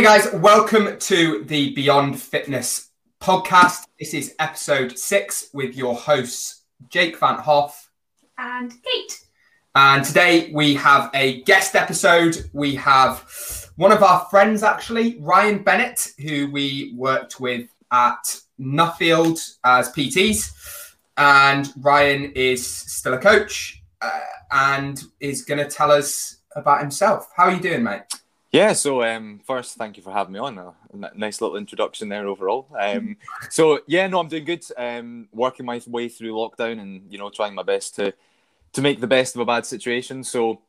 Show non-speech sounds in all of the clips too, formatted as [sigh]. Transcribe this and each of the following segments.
Hey guys, welcome to the Beyond Fitness podcast. This is episode six with your hosts, Jake Van Hoff and Kate. And today we have a guest episode. We have one of our friends, actually, Ryan Bennett, who we worked with at Nuffield as PTs. And Ryan is still a coach uh, and is going to tell us about himself. How are you doing, mate? Yeah, so um, first, thank you for having me on. A nice little introduction there overall. Um, [laughs] so yeah, no, I'm doing good. Um, working my way through lockdown and you know trying my best to to make the best of a bad situation. So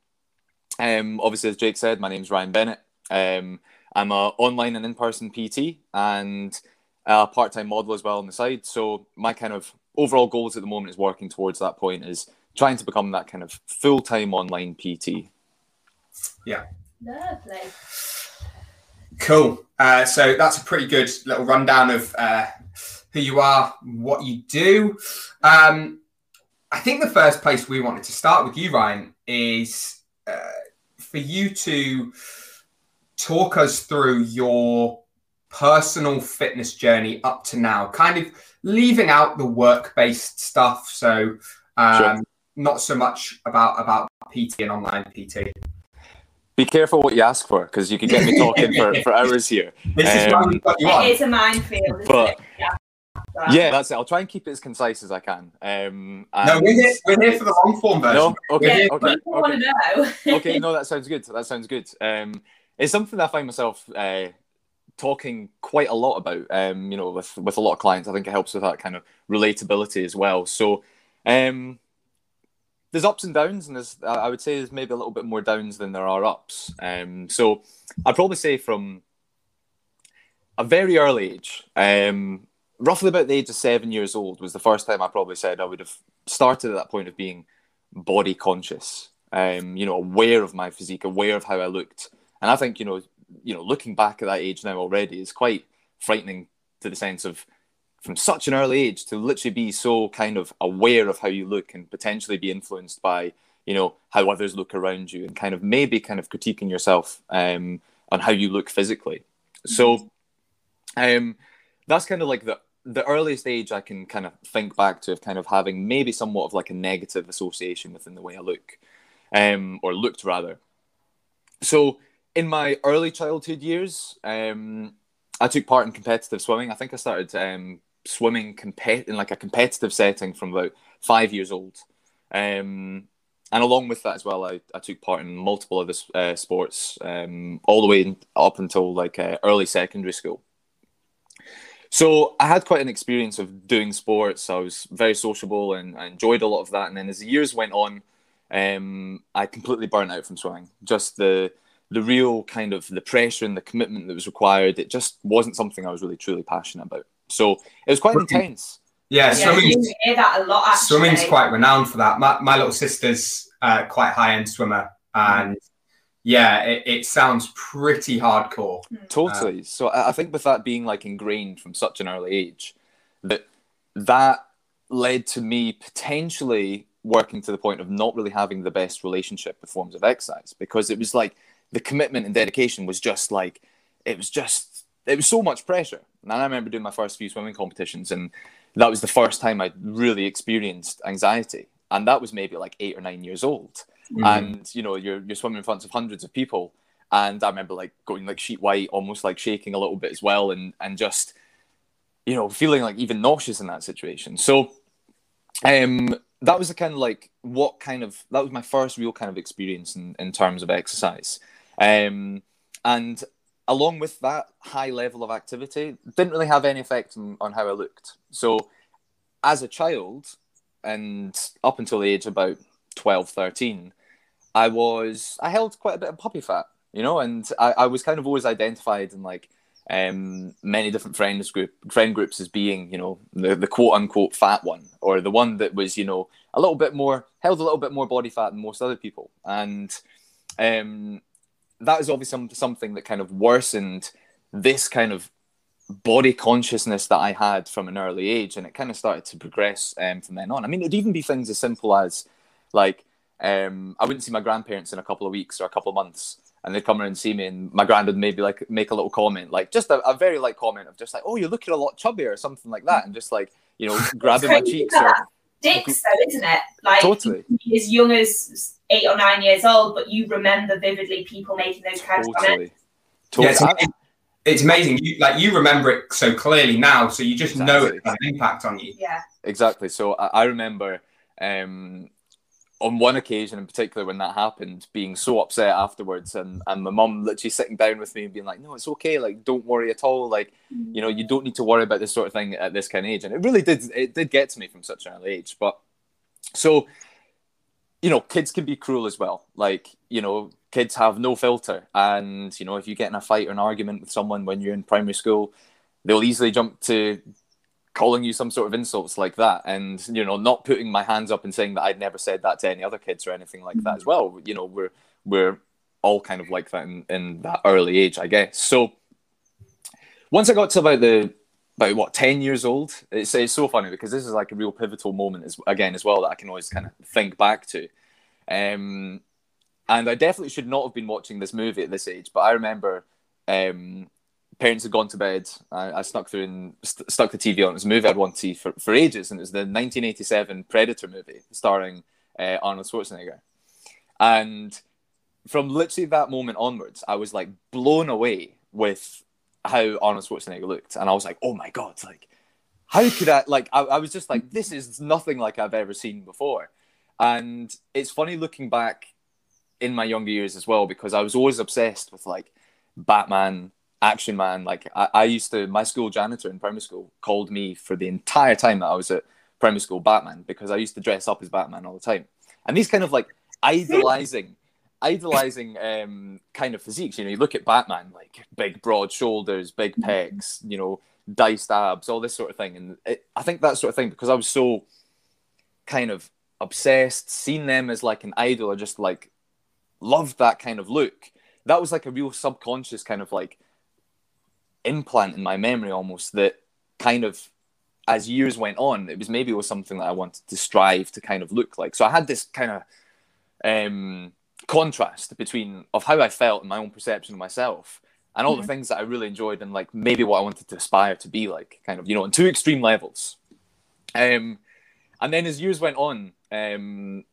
um, obviously, as Jake said, my name's Ryan Bennett. Um, I'm a online and in person PT and a part time model as well on the side. So my kind of overall goals at the moment is working towards that point is trying to become that kind of full time online PT. Yeah, Lovely. Cool. Uh, so that's a pretty good little rundown of uh, who you are, what you do. Um, I think the first place we wanted to start with you, Ryan, is uh, for you to talk us through your personal fitness journey up to now, kind of leaving out the work-based stuff. So um, sure. not so much about about PT and online PT. Be careful what you ask for because you can get me talking for, for hours here. [laughs] This um, is why we you on. It is a minefield. But, yeah. Yeah, that's it. I'll try and keep it as concise as I can. Um, no, we're here, we're here for the long form version. No, okay, yeah, okay, okay. [laughs] okay, no, that sounds good. That sounds good. Um, it's something that I find myself uh, talking quite a lot about. Um, you know, with with a lot of clients, I think it helps with that kind of relatability as well. So, um, there's ups and downs, and there's I would say there's maybe a little bit more downs than there are ups. Um, so I'd probably say from a very early age, um, roughly about the age of seven years old, was the first time I probably said I would have started at that point of being body conscious. Um, you know, aware of my physique, aware of how I looked, and I think you know, you know, looking back at that age now already is quite frightening to the sense of from such an early age to literally be so kind of aware of how you look and potentially be influenced by you know how others look around you and kind of maybe kind of critiquing yourself um, on how you look physically so um, that's kind of like the the earliest age I can kind of think back to of kind of having maybe somewhat of like a negative association within the way I look, um, or looked rather. So in my early childhood years, um, I took part in competitive swimming. I think I started um, swimming compet in like a competitive setting from about five years old. Um, and along with that as well, I, I took part in multiple other uh, sports um, all the way in, up until like uh, early secondary school. So I had quite an experience of doing sports. I was very sociable and I enjoyed a lot of that. And then as the years went on, um, I completely burnt out from swimming. Just the the real kind of the pressure and the commitment that was required. It just wasn't something I was really truly passionate about. So it was quite intense. Yeah, yeah swimming's, you hear that a lot. Actually. Swimming's quite renowned for that. My, my little sister's uh, quite high end swimmer, and yeah, it, it, sounds pretty hardcore. Hmm. Totally. Uh, so I think with that being like ingrained from such an early age, that that led to me potentially working to the point of not really having the best relationship with forms of exercise because it was like the commitment and dedication was just like it was just it was so much pressure. And I remember doing my first few swimming competitions, and that was the first time I really experienced anxiety, and that was maybe like eight or nine years old. Mm. And you know, you're you're swimming in front of hundreds of people, and I remember like going like sheet white, almost like shaking a little bit as well, and and just you know feeling like even nauseous in that situation. So, um, that was the kind of like what kind of that was my first real kind of experience in in terms of exercise. Um, and along with that high level of activity, didn't really have any effect on, on how I looked. So, as a child, and up until the age of about 12, 13, I was, I held quite a bit of puppy fat, you know, and I, I was kind of always identified in like um, many different friends group, friend groups as being, you know, the, the quote unquote fat one, or the one that was, you know, a little bit more, held a little bit more body fat than most other people. And um, that is obviously something that kind of worsened this kind of body consciousness that I had from an early age, and it kind of started to progress um, from then on. I mean, it'd even be things as simple as like um, I wouldn't see my grandparents in a couple of weeks or a couple of months, and they'd come around and see me, and my granddad maybe like make a little comment, like just a, a very light comment of just like, "Oh, you're looking a lot chubbier" or something like that, and just like you know [laughs] grabbing my cheeks or that Sticks though, isn't it? Like Totally. as young as eight or nine years old, but you remember vividly people making those kinds of comments. totally, Yeah, totally. it's, it's amazing. You like you remember it so clearly now, so you just know Exactly. it has an impact on you. Yeah. Exactly. So I, I remember um, on one occasion in particular when that happened, being so upset afterwards, and, and my mum literally sitting down with me and being like, "No, it's okay. Like, don't worry at all. Like, mm. you know, you don't need to worry about this sort of thing at this kind of age." And it really did. It did get to me from such an early age. But so, you know, kids can be cruel as well. Like, you know, kids have no filter, and you know, if you get in a fight or an argument with someone when you're in primary school, they'll easily jump to calling you some sort of insults like that and you know not putting my hands up and saying that I'd never said that to any other kids or anything like that as well. You know we're we're all kind of like that in, in that early age I guess. So once I got to about the about what 10 years old it's, it's so funny because this is like a real pivotal moment as, again as well that I can always kind of think back to. Um and I definitely should not have been watching this movie at this age but I remember um parents had gone to bed. I, I snuck through and st- stuck the TV on. It was a movie I'd wanted to see for, for ages, and it was the 1987 Predator movie starring uh, Arnold Schwarzenegger. And from literally that moment onwards, I was like blown away with how Arnold Schwarzenegger looked, and I was like, "Oh my god!" Like, how could I? Like, I, I was just like, "This is nothing like I've ever seen before." And it's funny looking back in my younger years as well because I was always obsessed with like Batman action man. Like I, I used to, my school janitor in primary school called me for the entire time that I was at primary school Batman because I used to dress up as Batman all the time. And these kind of like idolizing, idolizing um, kind of physiques. You know, you look at Batman, like big broad shoulders, big pecs, you know, diced abs, all this sort of thing. And it, I think that sort of thing because I was so kind of obsessed, seen them as like an idol, or just like loved that kind of look. That was like a real subconscious kind of like implant in my memory almost that kind of as years went on it was maybe it was something that i wanted to strive to kind of look like. So i had this kind of um contrast between of how i felt and my own perception of myself and all the things that i really enjoyed and like maybe what i wanted to aspire to be like kind of you know on two extreme levels. Um and then as years went on um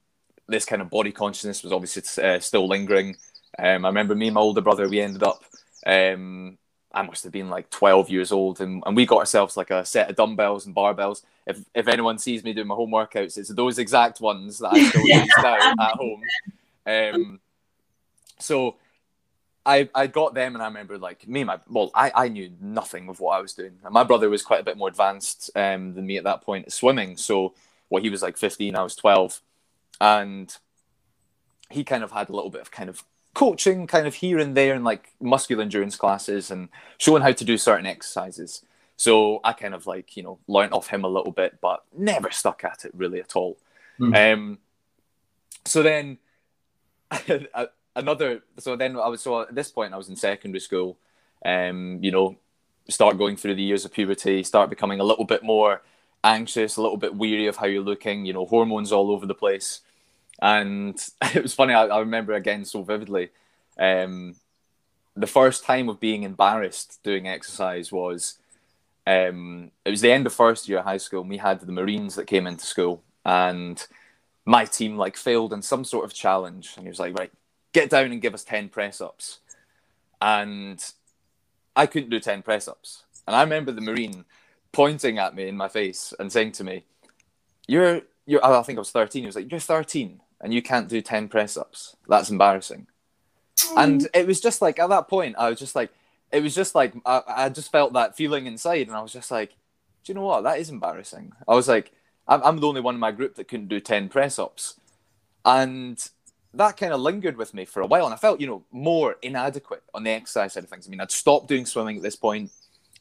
this kind of body consciousness was obviously uh, still lingering. Um i remember me and my older brother we ended up um I must have been like 12 years old, and, and we got ourselves like a set of dumbbells and barbells. If if anyone sees me doing my home workouts, it's those exact ones that I still [laughs] use now at home. Um, so I I got them, and I remember like me, and my well, I, I knew nothing of what I was doing. And my brother was quite a bit more advanced um, than me at that point at swimming. So well, he was like 15, I was 12, and he kind of had a little bit of kind of coaching kind of here and there in like muscular endurance classes and showing how to do certain exercises. So I kind of like, you know, learnt off him a little bit, but never stuck at it really at all. Mm. Um, so then [laughs] another, so then I was, so at this point I was in secondary school, um, you know, start going through the years of puberty, start becoming a little bit more anxious, a little bit weary of how you're looking, you know, hormones all over the place. And [laughs] it was funny, I, I remember again so vividly. Um, the first time of being embarrassed doing exercise was um, it was the end of first year of high school. And we had the Marines that came into school, and my team like failed in some sort of challenge. And he was like, "Right, get down and give us ten press ups." And I couldn't do ten press ups. And I remember the Marine pointing at me in my face and saying to me, "You're, you're." I think I was thirteen. He was like, "You're 13 and you can't do ten press ups. That's embarrassing." and it was just like at that point i was just like it was just like I, I just felt that feeling inside and i was just like do you know what? That is embarrassing. I was like i'm, I'm the only one in my group that couldn't do 10 press ups and that kind of lingered with me for a while and i felt you know more inadequate on the exercise side of things. I mean i'd stopped doing swimming at this point.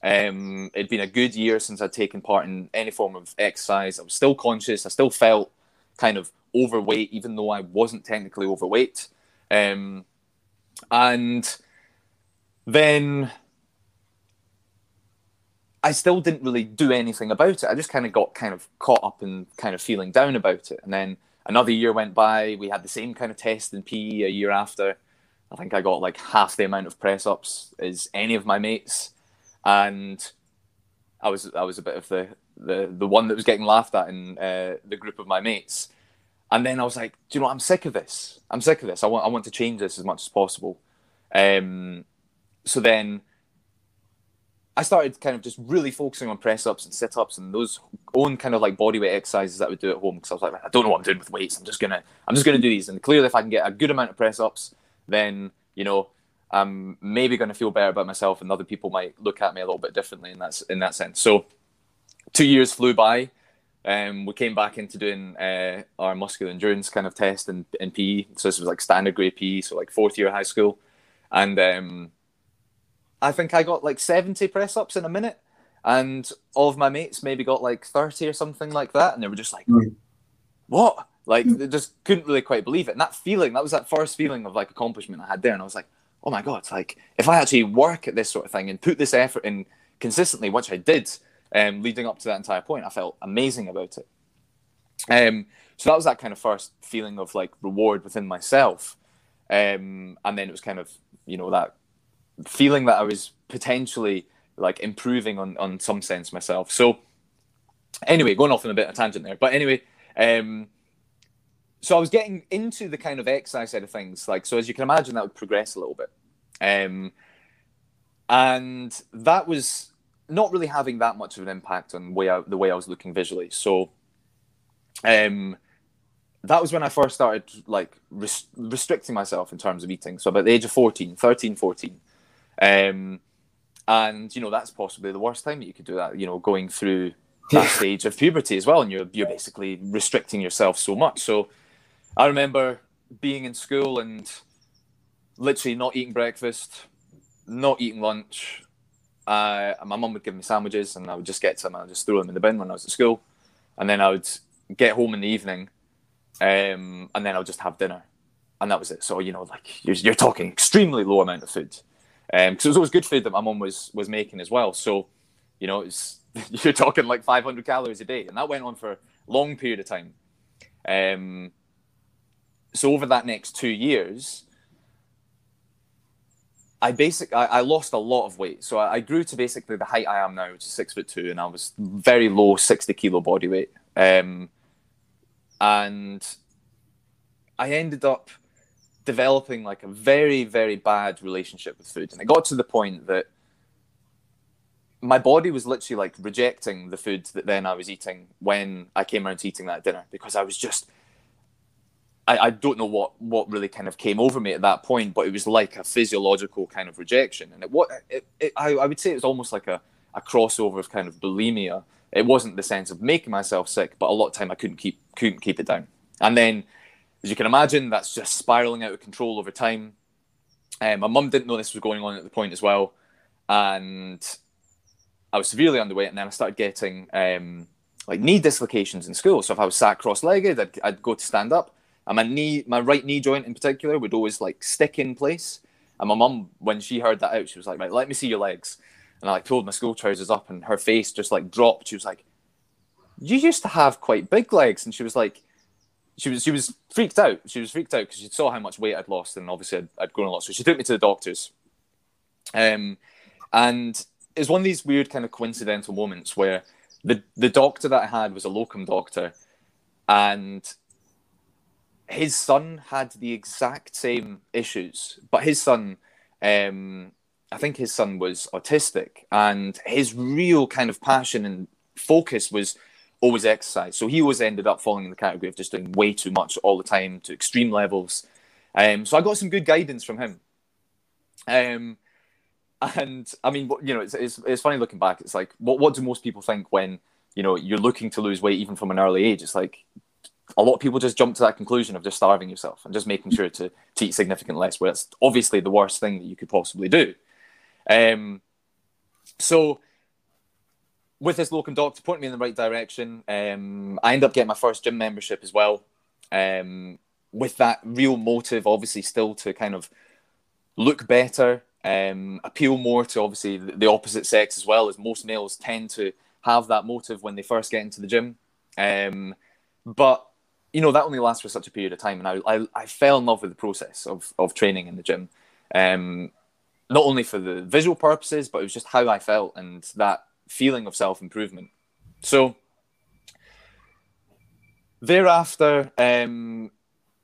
Um, it'd been a good year since i'd taken part in any form of exercise. I was still conscious. I still felt kind of overweight even though i wasn't technically overweight um, and then I still didn't really do anything about it. I just kind of got kind of caught up in kind of feeling down about it. And then another year went by. We had the same kind of test in PE a year after. I think I got like half the amount of press ups as any of my mates, and I was I was a bit of the the, the one that was getting laughed at in uh, the group of my mates. And then I was like, do you know what? I'm sick of this. I'm sick of this. I want I want to change this as much as possible. Um, so then I started kind of just really focusing on press ups and sit ups and those own kind of like body weight exercises that I would do at home because I was like, I don't know what I'm doing with weights. I'm just gonna I'm just gonna do these. And clearly, if I can get a good amount of press ups, then you know I'm maybe to feel better about myself, and other people might look at me a little bit differently in that in that sense. So two years flew by. Um, we came back into doing uh, our muscular endurance kind of test in, in PE. So this was like standard grade PE, so like fourth year high school, and um, I think I got like 70 press ups in a minute. And all of my mates maybe got like 30 or something like that. And they were just like, mm. what? Like, they just couldn't really quite believe it. And that feeling, that was that first feeling of like accomplishment I had there. And I was like, oh my God, like, if I actually work at this sort of thing and put this effort in consistently, which I did um, leading up to that entire point, I felt amazing about it. Um, so that was that kind of first feeling of like reward within myself. Um, and then it was kind of, you know, that feeling that I was potentially like improving on on some sense myself. So anyway, going off on a bit of a tangent there, but anyway, um, so I was getting into the kind of exercise side of things, like so as you can imagine, that would progress a little bit, um, and that was not really having that much of an impact on way I, the way I was looking visually. So, um, that was when I first started like res- restricting myself in terms of eating. So about the age of 14, 13, 14. Um, and you know that's possibly the worst time that you could do that. You know, going through [laughs] that stage of puberty as well, and you're you're basically restricting yourself so much. So I remember being in school and literally not eating breakfast, not eating lunch. Uh, my mum would give me sandwiches, and I would just get some and I'd just throw them in the bin when I was at school, and then I would get home in the evening, um, and then I would just have dinner, and that was it. So you know, like you're, you're talking extremely low amount of food because um, it was always good food that my mum was was making as well. So, you know, it's [laughs] you're talking like 500 calories a day, and that went on for a long period of time. Um, so over that next two years, I basic I, I lost a lot of weight. So I, I, grew to basically the height I am now, which is six foot two, and I was very low, 60 kilo body weight. Um, and I ended up developing like a very very bad relationship with food and it got to the point that my body was literally like rejecting the food that then I was eating when I came around to eating that dinner because I was just I, I don't know what what really kind of came over me at that point, but it was like a physiological kind of rejection, and it what it, it, I, I would say it was almost like a, a crossover of kind of bulimia. It wasn't the sense of making myself sick, but a lot of time I couldn't keep couldn't keep it down, and then as you can imagine, that's just spiraling out of control over time. Um, my mum didn't know this was going on at the point as well, and I was severely underweight. And then I started getting um, like knee dislocations in school. So if I was sat cross-legged, I'd, I'd go to stand up, and my knee, my right knee joint in particular, would always like stick in place. And my mum, when she heard that out, she was like, "Right, let me see your legs." And I like pulled my school trousers up, and her face just like dropped. She was like, "You used to have quite big legs," and she was like, she was she was freaked out. She was freaked out because she saw how much weight I'd lost, and obviously I'd, I'd, grown a lot. So she took me to the doctors. Um, and it's one of these weird kind of coincidental moments where the the doctor that I had was a locum doctor, and his son had the exact same issues, but his son, um, I think his son was autistic, and his real kind of passion and focus was always exercise. So he always ended up falling in the category of just doing way too much all the time to extreme levels. Um, so I got some good guidance from him. Um, and I mean, you know, it's, it's, it's funny looking back. It's like, what, what do most people think when, you know, you're looking to lose weight even from an early age? It's like a lot of people just jump to that conclusion of just starving yourself and just making sure to, to eat significant less, where it's obviously the worst thing that you could possibly do. Um, so with this locum doctor pointing me in the right direction, um, I end up getting my first gym membership as well. Um, with that real motive, obviously, still to kind of look better, um, appeal more to obviously the opposite sex as well, as most males tend to have that motive when they first get into the gym. Um, but you know that only lasts for such a period of time, and I I, I fell in love with the process of of training in the gym. Um, not only for the visual purposes, but it was just how I felt and that feeling of self improvement. So thereafter, um,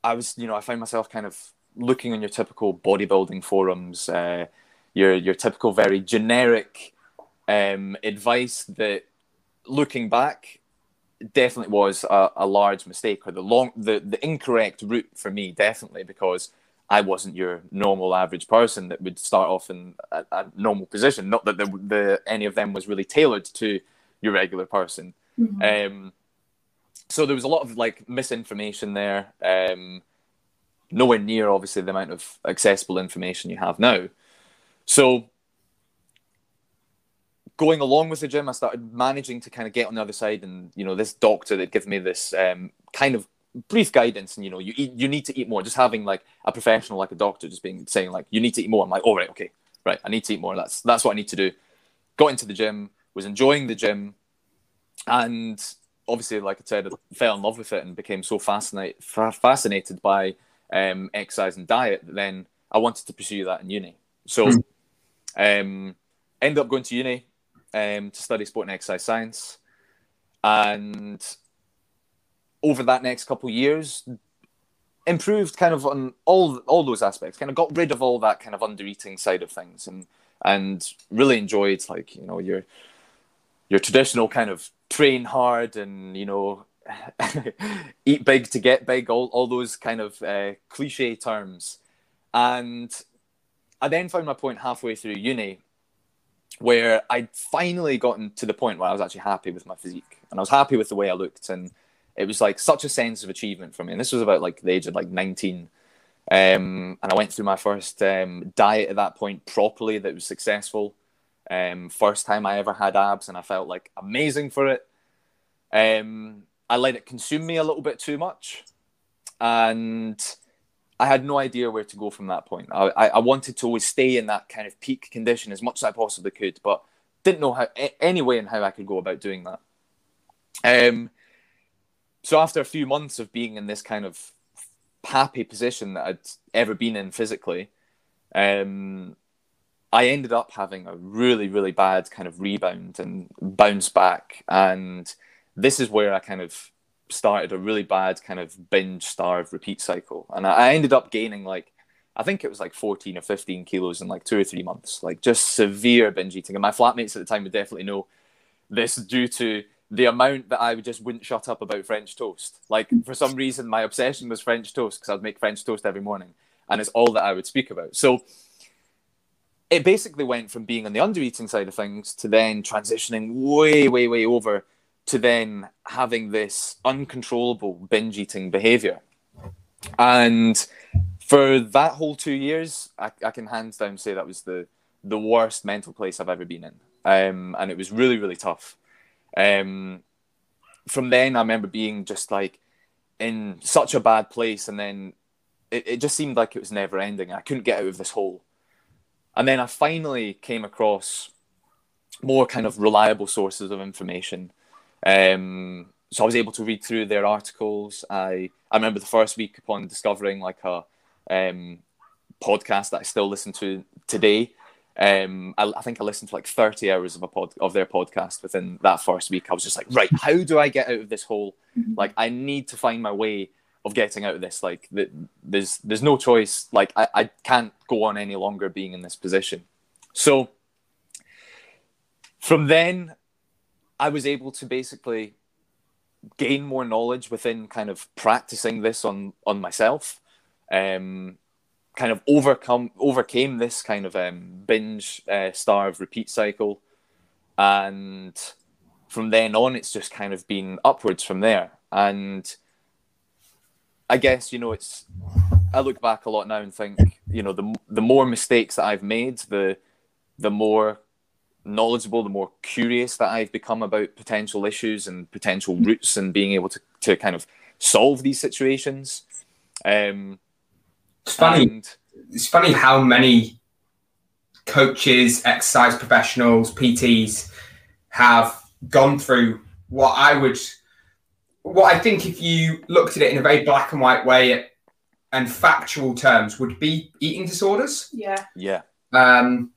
I was, you know, I find myself kind of looking on your typical bodybuilding forums, uh, your your typical very generic um, advice that, looking back, definitely was a, a, large mistake or the long the, the incorrect route for me definitely because I wasn't your normal average person that would start off in a, a normal position. Not that the, the any of them was really tailored to your regular person. Mm-hmm. Um, so there was a lot of like misinformation there. Um, nowhere near obviously the amount of accessible information you have now. So going along with the gym, I started managing to kind of get on the other side, and you know, this doctor that gave me this um, kind of brief guidance, and you know, you eat, you need to eat more. Just having like a professional, like a doctor, just being saying like, you need to eat more. I'm like, all oh, right, okay, right, I need to eat more. That's that's what I need to do. Got into the gym, was enjoying the gym, and obviously, like I said, I fell in love with it and became so fascinated fascinated by um, exercise and diet that then I wanted to pursue that in uni. So, mm. um, ended up going to uni um, to study sport and exercise science, and over that next couple of years, improved kind of on all all those aspects. Kind of got rid of all that kind of under eating side of things, and and really enjoyed like you know your your traditional kind of train hard and you know [laughs] eat big to get big all, all those kind of uh, cliche terms and i then found my point halfway through uni where i'd finally gotten to the point where i was actually happy with my physique and i was happy with the way i looked and it was like such a sense of achievement for me and this was about like the age of like 19 um, and i went through my first um, diet at that point properly that was successful um, first time I ever had abs, and I felt like amazing for it. Um, I let it consume me a little bit too much, and I had no idea where to go from that point. I, I wanted to always stay in that kind of peak condition as much as I possibly could, but didn't know how any way and how I could go about doing that. Um, so after a few months of being in this kind of happy position that I'd ever been in physically, um, I ended up having a really, really bad kind of rebound and bounce back. And this is where I kind of started a really bad kind of binge starve repeat cycle. And I ended up gaining like, I think it was like 14 or 15 kilos in like two or three months, like just severe binge eating. And my flatmates at the time would definitely know this due to the amount that I just wouldn't shut up about French toast. Like for some reason, my obsession was French toast because I'd make French toast every morning, and it's all that I would speak about. So it basically went from being on the under eating side of things to then transitioning way, way, way over to then having this uncontrollable binge eating behavior. And for that whole two years, I, I, can hands down say that was the the worst mental place I've ever been in. Um, and it was really, really tough. Um, from then, I remember being just like in such a bad place, and then it, it just seemed like it was never ending. I couldn't get out of this hole. And then I finally came across more kind of reliable sources of information. Um, so I was able to read through their articles. I I remember the first week upon discovering like a um, podcast that I still listen to today. Um, I, I, think I listened to like 30 hours of a pod of their podcast within that first week. I was just like, right, how do I get out of this hole? Mm-hmm. Like, I need to find my way of getting out of this. Like the, there's there's no choice. Like I, I can't go on any longer being in this position. So from then, I was able to basically gain more knowledge within kind of practicing this on on myself. Um, kind of overcome overcame this kind of um, binge uh, starve repeat cycle, and from then on, it's just kind of been upwards from there. And I guess you know it's. I look back a lot now and think you know the the more mistakes that I've made, the the more knowledgeable, the more curious that I've become about potential issues and potential routes and being able to to kind of solve these situations. Um, it's funny. And, it's funny how many coaches, exercise professionals, PTs have gone through what I would what I think if you looked at it in a very black and white way and factual terms would be eating disorders. Yeah. Yeah. Um,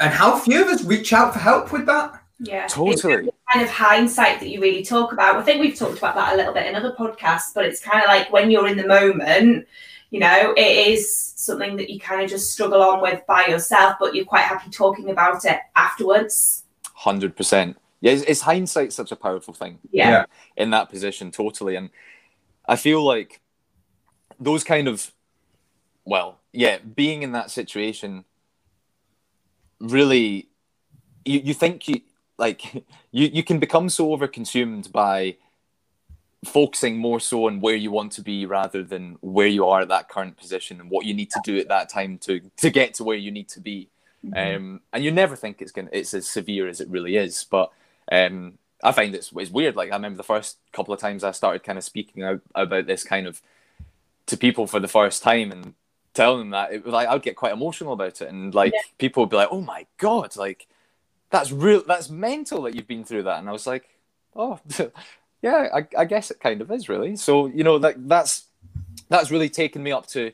and how few of us reach out for help with that? Yeah. Totally. It's kind of hindsight that you really talk about. I think we've talked about that a little bit in other podcasts, but it's kind of like when you're in the moment, you know, it is something that you kind of just struggle on with by yourself, but you're quite happy talking about it afterwards. Hundred percent. Yeah, it's, it's hindsight such a powerful thing. Yeah. Yeah. in that position totally and i feel like those kind of well yeah being in that situation really you, you think you like [laughs] you, you can become so overconsumed by focusing more so on where you want to be rather than where you are at that current position and what you need to do at that time to to get to where you need to be um, and you never think it's gonna it's as severe as it really is but um, I find it's, it's weird. Like I remember the first couple of times I started kind of speaking out about this kind of to people for the first time and telling them that it was like I'd get quite emotional about it, and like Yeah. people would be like, "Oh my god, like that's real, that's mental that you've been through that," and I was like, "Oh, [laughs] yeah, I, I guess it kind of is really." So you know, like that's that's really taken me up to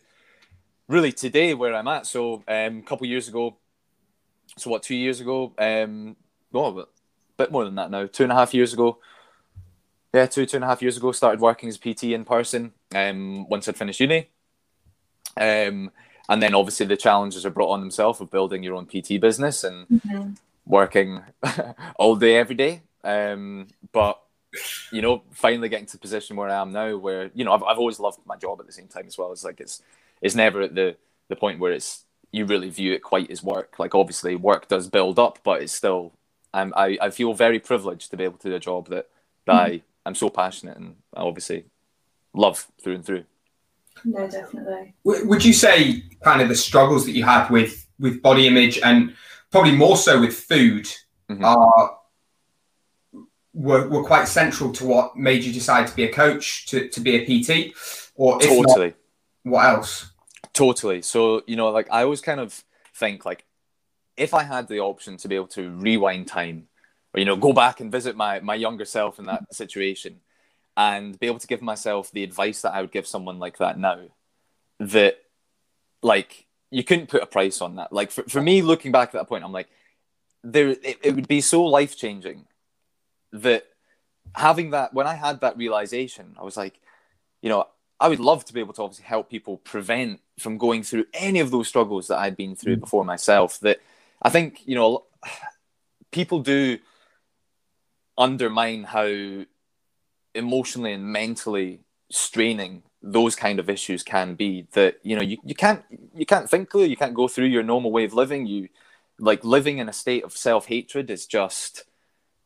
really today where I'm at. So um, a couple years ago, so what, two years ago, um, well, a bit more than that now, two and a half years ago. Yeah, two, two and a half years ago, started working as PT in person um, once I'd finished uni. Um, and then obviously the challenges are brought on themselves of building your own PT business and working [laughs] all day, every day. Um, but, you know, finally getting to the position where I am now where, you know, I've, I've always loved my job at the same time as well. It's like it's, it's never at the, the point where it's, you really view it quite as work. Like obviously work does build up, but it's still, I'm, I, I feel very privileged to be able to do a job that, that I, I'm so passionate and I obviously love through and through. No, definitely. W- Would you say kind of the struggles that you had with with body image and probably more so with food Mhm. are were, were quite central to what made you decide to be a coach, to, to be a PT, or if not, Totally. what else? Totally. So, you know, like I always kind of think like if I had the option to be able to rewind time or, you know, go back and visit my, my younger self in that situation and be able to give myself the advice that I would give someone like that now, that like you couldn't put a price on that. Like for, for me, looking back at that point, I'm like, there, it, it would be so life changing that having that, when I had that realization, I was like, you know, I would love to be able to obviously help people prevent from going through any of those struggles that I'd been through mm. before myself. That I think, you know, [sighs] people do undermine how emotionally and mentally straining those kind of issues can be that you know you, you can't you can't think clearly you can't go through your normal way of living. You like living in a state of self-hatred is just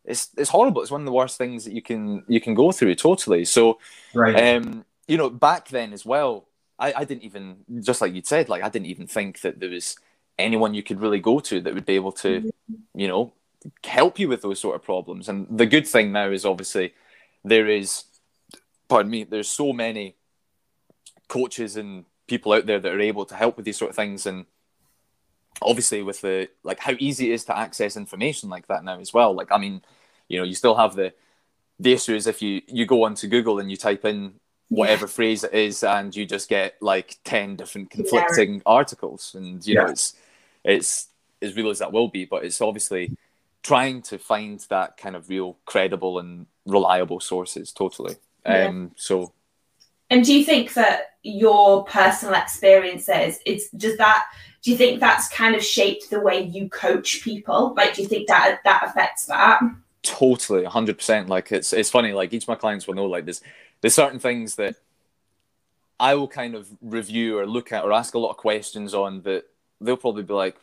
it's it's horrible. It's one of the worst things that you can you can go through totally. So Right. um, you know, back then as well, I, I didn't even just like you'd said, like I didn't even think that there was anyone you could really go to that would be able to, you know, help you with those sort of problems. And the good thing now is obviously there is, pardon me, there's so many coaches and people out there that are able to help with these sort of things. And obviously with the like how easy it is to access information like that now as well. Like i mean you know you still have the the issue is if you you go onto google and you type in whatever phrase it is and you just get like 10 different conflicting articles. And you know it's it's as real as that will be. But it's obviously trying to find that kind of real credible and reliable sources totally Yeah. um so And do you think that your personal experiences, it's does that do you think that's kind of shaped the way you coach people? Like do you think that that affects that? totally 100% like it's it's funny like each of my clients will know like there's there's certain things that i will kind of review or look at or ask a lot of questions on that they'll probably be like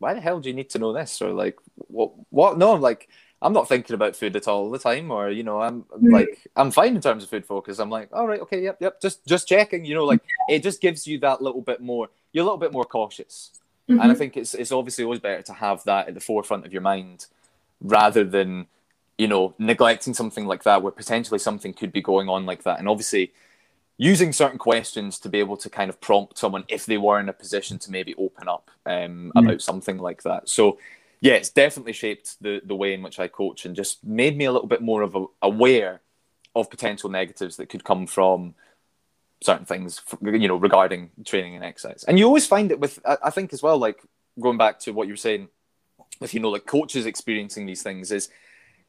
why the hell do you need to know this or like what what no like i'm not thinking about food at all the time or you know i'm Mm. like i'm fine in terms of food focus i'm like all right okay yep yep just just checking you know like it just gives you that little bit more you're a little bit more cautious and I Mhm. think it's it's obviously always better to have that at the forefront of your mind rather than you know neglecting something like that where potentially something could be going on like that and obviously using certain questions to be able to kind of prompt someone if they were in a position to maybe open up um, Mm. about something like that so yeah it's definitely shaped the the way in which I coach and just made me a little bit more of a, aware of potential negatives that could come from certain things, you know, regarding training and exercise. And you always find it with, I think as well, like going back to what you were saying, with you know, like coaches experiencing these things, is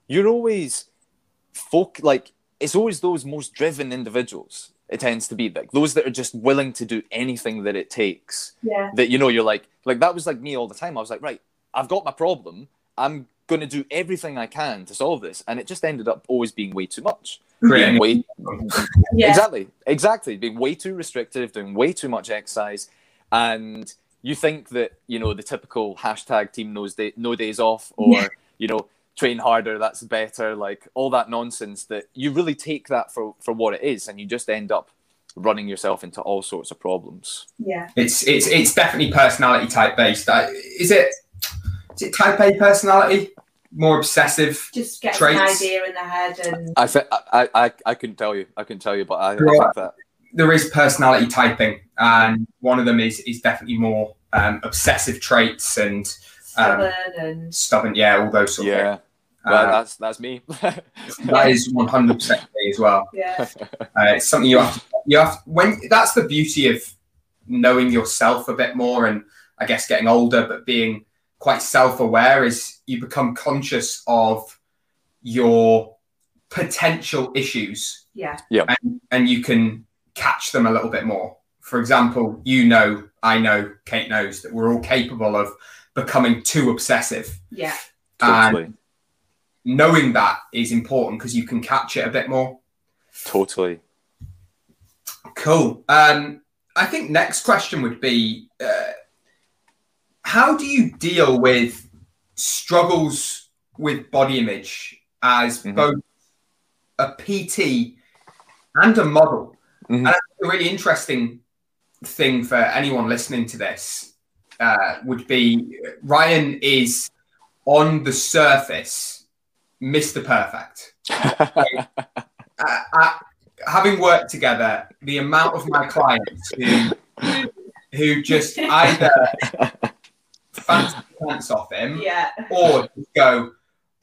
you're always folk like it's always those most driven individuals it tends to be like those that are just willing to do anything that it takes yeah that you know you're like like that was like me all the time i was like right i've got my problem. I'm going to do everything i can to solve this. And it just ended up always being way too much. Being way, [laughs] yeah. exactly. Exactly. Being way too restrictive doing way too much exercise. And you think that you know the typical hashtag team knows day, no days off or Yeah. you know train harder that's better like all that nonsense that you really take that for for what it is and you just end up running yourself into all sorts of problems. Yeah. It's it's it's definitely personality type based. Is it is it type A personality? More obsessive. just get an idea in the head and i think I, I i couldn't tell you i couldn't tell you but i, I Right. think that There is personality typing, and one of them is is definitely more um, obsessive traits and um, stubborn and stubborn. Yeah, all those sort of yeah well, Uh, that's that's me [laughs] that is one hundred percent me as well. yeah Uh, it's something you have to, you have when that's the beauty of knowing yourself a bit more and I guess getting older but being quite self-aware is you become conscious of your potential issues yeah and, and you can catch them a little bit more. For example, you know, I know, Kate knows that we're all capable of becoming too obsessive. yeah And totally knowing that is important because you can catch it a bit more. totally Cool. Um, I think next question would be uh, how do you deal with struggles with body image as Mhm. both a PT and a model? Mhm. And a really interesting thing for anyone listening to this uh, would be Ryan is on the surface Mr. Perfect [laughs] uh, uh, having worked together, the amount of my clients who who just either [laughs] fancy [laughs] pants off him yeah or go,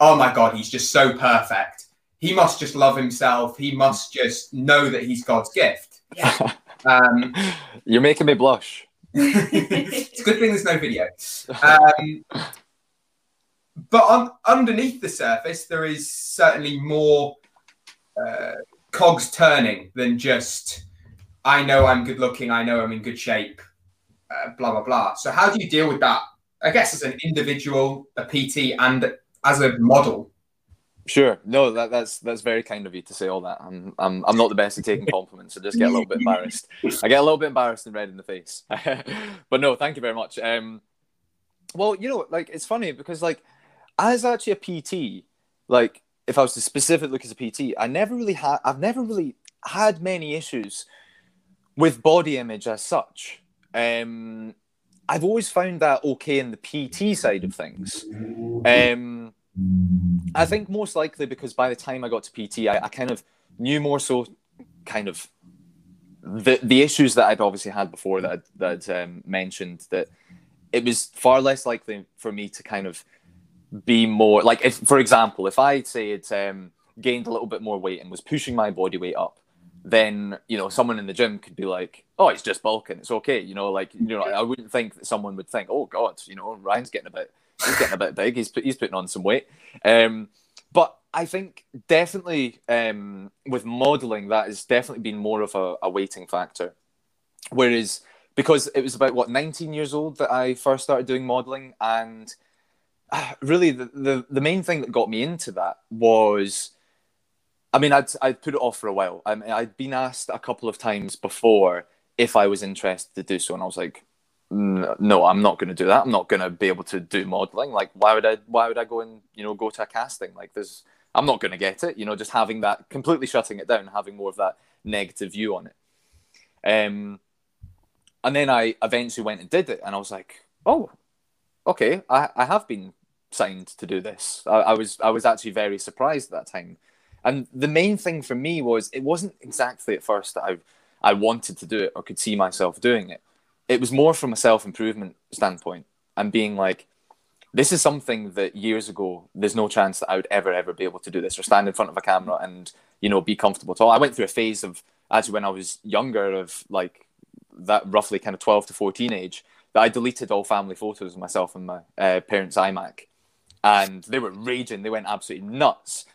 "Oh my god, he's just so perfect. He must just love himself. He must just know that he's God's gift." yeah [laughs] Um, you're making me blush it's [laughs] a good thing there's no video. Um, but on, underneath the surface, there is certainly more uh, cogs turning than just, I know I'm good looking, I know I'm in good shape, uh, blah, blah, blah. So, how do you deal with that? I guess as an individual, a PT, and as a model. Sure. No, that, that's that's very kind of you to say all that. I'm I'm I'm not the best at taking compliments, so just get a little bit embarrassed. I get a little bit embarrassed and red in the face. [laughs] but no, thank you very much. Um, well, you know, like it's funny because like as actually a PT, like if I was to specifically look as a PT, I never really had I've never really had many issues with body image as such. Um, I've always found that okay in the PT side of things. Um, I think most likely because by the time I got to PT, I, I kind of knew more so, kind of the the issues that I'd obviously had before that I'd, that um, mentioned that it was far less likely for me to kind of be more like if for example if I say it um, gained a little bit more weight and was pushing my body weight up then you know someone in the gym could be like oh it's just bulking it's okay you know like you know I wouldn't think that someone would think oh god you know Ryan's getting a bit he's getting a bit big he's he's putting on some weight. Um, but I think definitely um, with modeling that has definitely been more of a, a weighting factor. Whereas because it was about what 19 years old that I first started doing modeling and uh, really the, the the main thing that got me into that was I mean I'd I'd put it off for a while. I mean, I'd been asked a couple of times before if I was interested to do so and I was like no I'm not going to do that. I'm not going to be able to do modeling. Like why would I why would I go and you know go to a casting? Like there's I'm not going to get it. You know just having that completely shutting it down having more of that negative view on it. Um and then I eventually went and did it, and I was like, "Oh, okay, I, I have been signed to do this." I, I was I was actually very surprised at that time, and the main thing for me was it wasn't exactly at first that I I wanted to do it or could see myself doing it. It was more from a self improvement standpoint and being like, this is something that years ago there's no chance that I would ever ever be able to do this or stand in front of a camera and you know be comfortable at all. I went through a phase of actually when I was younger of like that roughly kind of 12 to 14 age that I deleted all family photos of myself and my uh, parents' iMac, and they were raging. They went absolutely nuts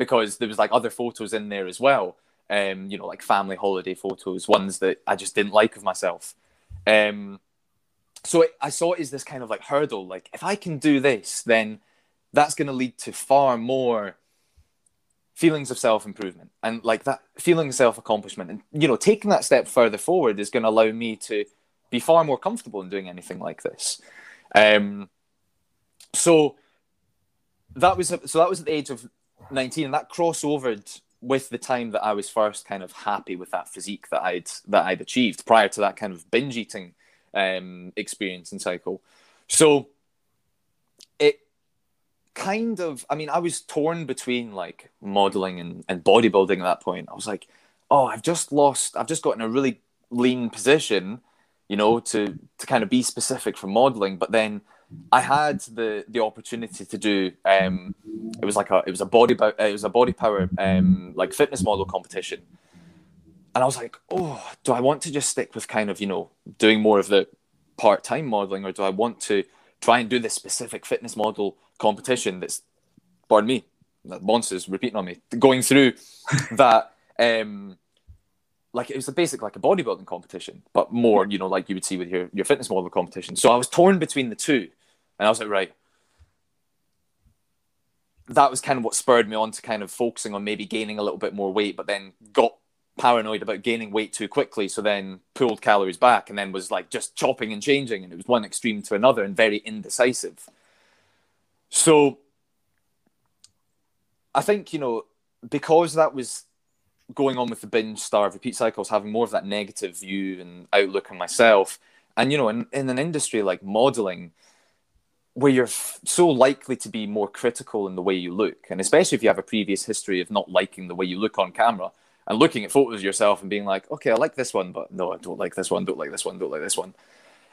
because there was like other photos in there as well. Um, you know, like family holiday photos, ones that I just didn't like of myself. Um, so it, I saw it as this kind of like hurdle. Like, if I can do this, then that's going to lead to far more feelings of self improvement and like that feeling of self accomplishment. And you know, taking that step further forward is going to allow me to be far more comfortable in doing anything like this. Um, so that was so that was at the age of 19 and that crossovered with the time that I was first kind of happy with that physique that I'd that I'd achieved prior to that kind of binge eating um, experience and cycle. So it kind of I mean I was torn between like modeling and, and bodybuilding at that point. I was like, oh I've just lost I've just got in a really lean position you know, to to kind of be specific for modeling. But then I had the the opportunity to do um, it was like a it was a body it was a BodyPower um, like fitness model competition, and I was like, oh, do I want to just stick with kind of you know doing more of the part time modeling, or do I want to try and do this specific fitness model competition that's, pardon me, that monsters repeating on me, going through [laughs] that. Um, like it was a basic like a bodybuilding competition, but more, you know, like you would see with your, your fitness model competition. So I was torn between the two. And I was like, right. That was kind of what spurred me on to kind of focusing on maybe gaining a little bit more weight, but then got paranoid about gaining weight too quickly. So then pulled calories back and then was like just chopping and changing. And it was one extreme to another and very indecisive. So I think, you know, because that was going on with the binge starve repeat cycles, having more of that negative view and outlook on myself. And you know, in, in an industry like modeling, where you're f- so likely to be more critical in the way you look, and especially if you have a previous history of not liking the way you look on camera and looking at photos of yourself and being like, okay, I like this one, but no, I don't like this one, don't like this one, don't like this one.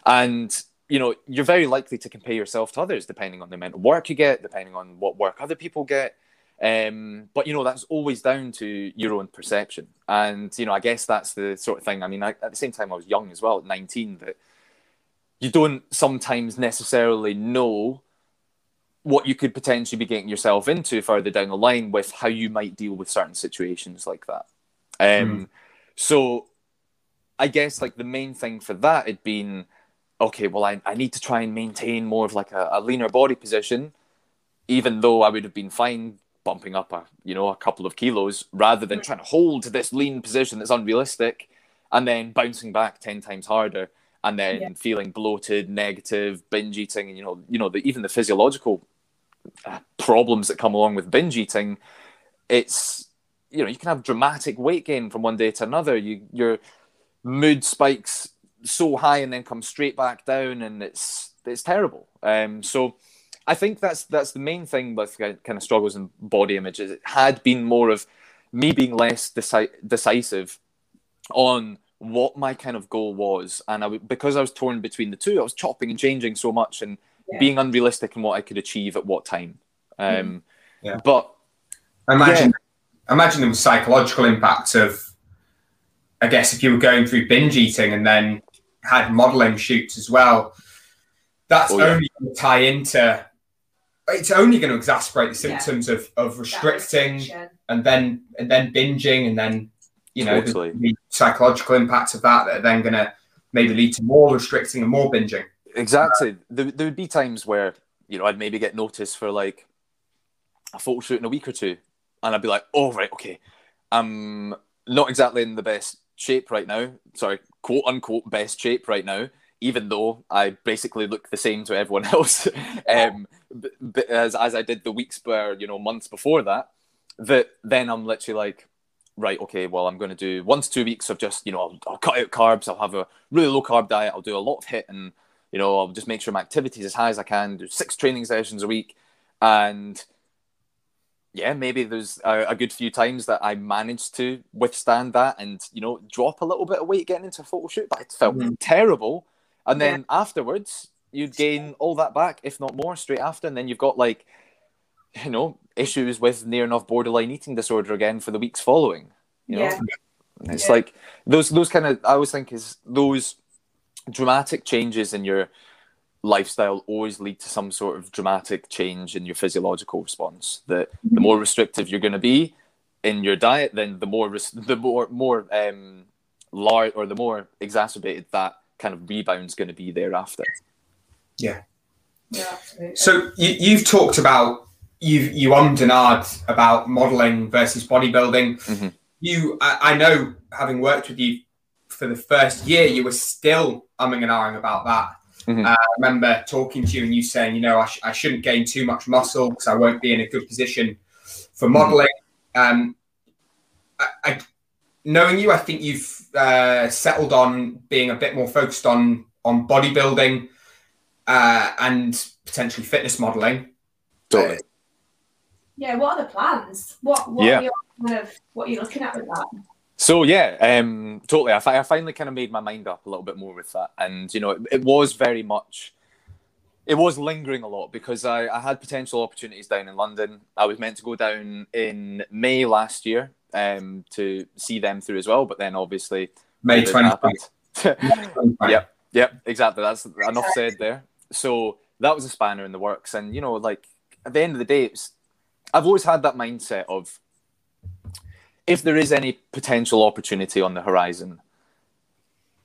And you know, you're very likely to compare yourself to others depending on the amount of work you get, depending on what work other people get. Um, but you know that's always down to your own perception, and you know I guess that's the sort of thing. I mean, I, at the same time, I was young as well, at nineteen, that you don't sometimes necessarily know what you could potentially be getting yourself into further down the line with how you might deal with certain situations like that. Um, mm. So I guess like the main thing for that had been okay, well, I, I need to try and maintain more of like a, a leaner body position, even though I would have been fine bumping up a you know a couple of kilos rather than trying to hold this lean position that's unrealistic and then bouncing back 10 times harder and then yeah. feeling bloated negative binge eating and you know you know the, even the physiological uh, problems that come along with binge eating it's you know you can have dramatic weight gain from one day to another you your mood spikes so high and then come straight back down and it's it's terrible um so I think that's that's the main thing with kind of struggles in body image. Is it had been more of me being less deci- decisive on what my kind of goal was, and I because I was torn between the two, I was chopping and changing so much and yeah. being unrealistic in what I could achieve at what time. Um, mm-hmm. yeah. But imagine, yeah. imagine the psychological impact of, I guess, if you were going through binge eating and then had modeling shoots as well. That's oh, only going to tie into it's only going to exacerbate the symptoms yeah. of, of restricting and then and then binging and then you know totally. the, the, psychological impacts of that that are then going to maybe lead to more restricting and more binging. Exactly. Uh, there, there would be times where you know i'd maybe get noticed for like a photo shoot in a week or two and i'd be like oh right okay. I'm not exactly in the best shape right now. Sorry quote unquote best shape right now even though I basically look the same to everyone [laughs] else, um, b- b- as as I did the weeks where you know months before that, that then I'm literally like, right, okay, well I'm going to do one to two weeks of just you know I'll, I'll, cut out carbs, I'll have a really low carb diet, I'll do a lot of HIIT and you know I'll just make sure my activity is as high as I can, do six training sessions a week, and yeah, maybe there's a, a, good few times that I managed to withstand that and you know drop a little bit of weight getting into a photo shoot, but it felt mm-hmm. terrible and then yeah. afterwards, you'd gain all that back, if not more, straight after, and then you've got like, [laughs] you know, issues with near enough borderline eating disorder again for the weeks following. You know, Yeah. It's Yeah. like those those kind of I always think is those dramatic changes in your lifestyle always lead to some sort of dramatic change in your physiological response. That the more restrictive you're going to be in your diet, then the more res- the more more um large or the more exacerbated that kind of rebound's going to be thereafter. Yeah, absolutely. So you, you've talked about you you ummed and ahed about modelling versus bodybuilding. Mhm. You, I, I know, having worked with you for the first year, you were still umming and ahhing about that. Mhm. Uh, I remember talking to you and you saying, you know, I, sh- I shouldn't gain too much muscle because I won't be in a good position for modelling. Um, I, I, knowing you, I think you've uh, settled on being a bit more focused on on bodybuilding uh, and potentially fitness modeling. Totally. Yeah, what are the plans? What what Yeah. are your kind of what are you looking at with that? So yeah, um, totally. I, I finally kind of made my mind up a little bit more with that, and you know, it, it was very much, it was lingering a lot because I, I had potential opportunities down in London. I was meant to go down in May last year um, to see them through as well, but then obviously May COVID 20. happened. [laughs] Yep. Yep, exactly. That's enough said there. So that was a spanner in the works, and you know, like at the end of the day, it's I've always had that mindset of if there is any potential opportunity on the horizon,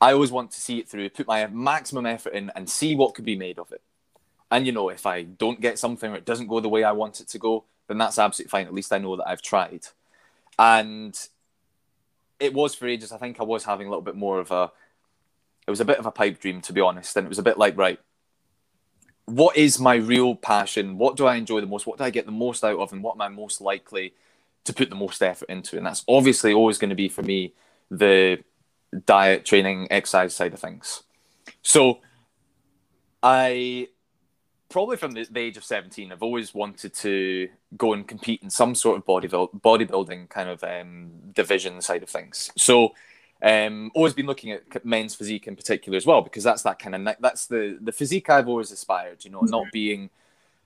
I always want to see it through, put my maximum effort in, and see what could be made of it. And you know, if I don't get something or it doesn't go the way I want it to go, then that's absolutely fine. At least I know that I've tried. And it was for ages. I think I was having a little bit more of a. It was a bit of a pipe dream, to be honest, and it was a bit like, right, what is my real passion? What do I enjoy the most? What do I get the most out of? And what am I most likely to put the most effort into? And that's obviously always going to be for me the diet, training, exercise side of things. So I probably from the, age of 17, I've always wanted to go and compete in some sort of bodybuild, bodybuilding kind of um, division side of things. So um, always been looking at men's physique in particular as well, because that's that kind of that's the the physique I've always aspired. You know, not being,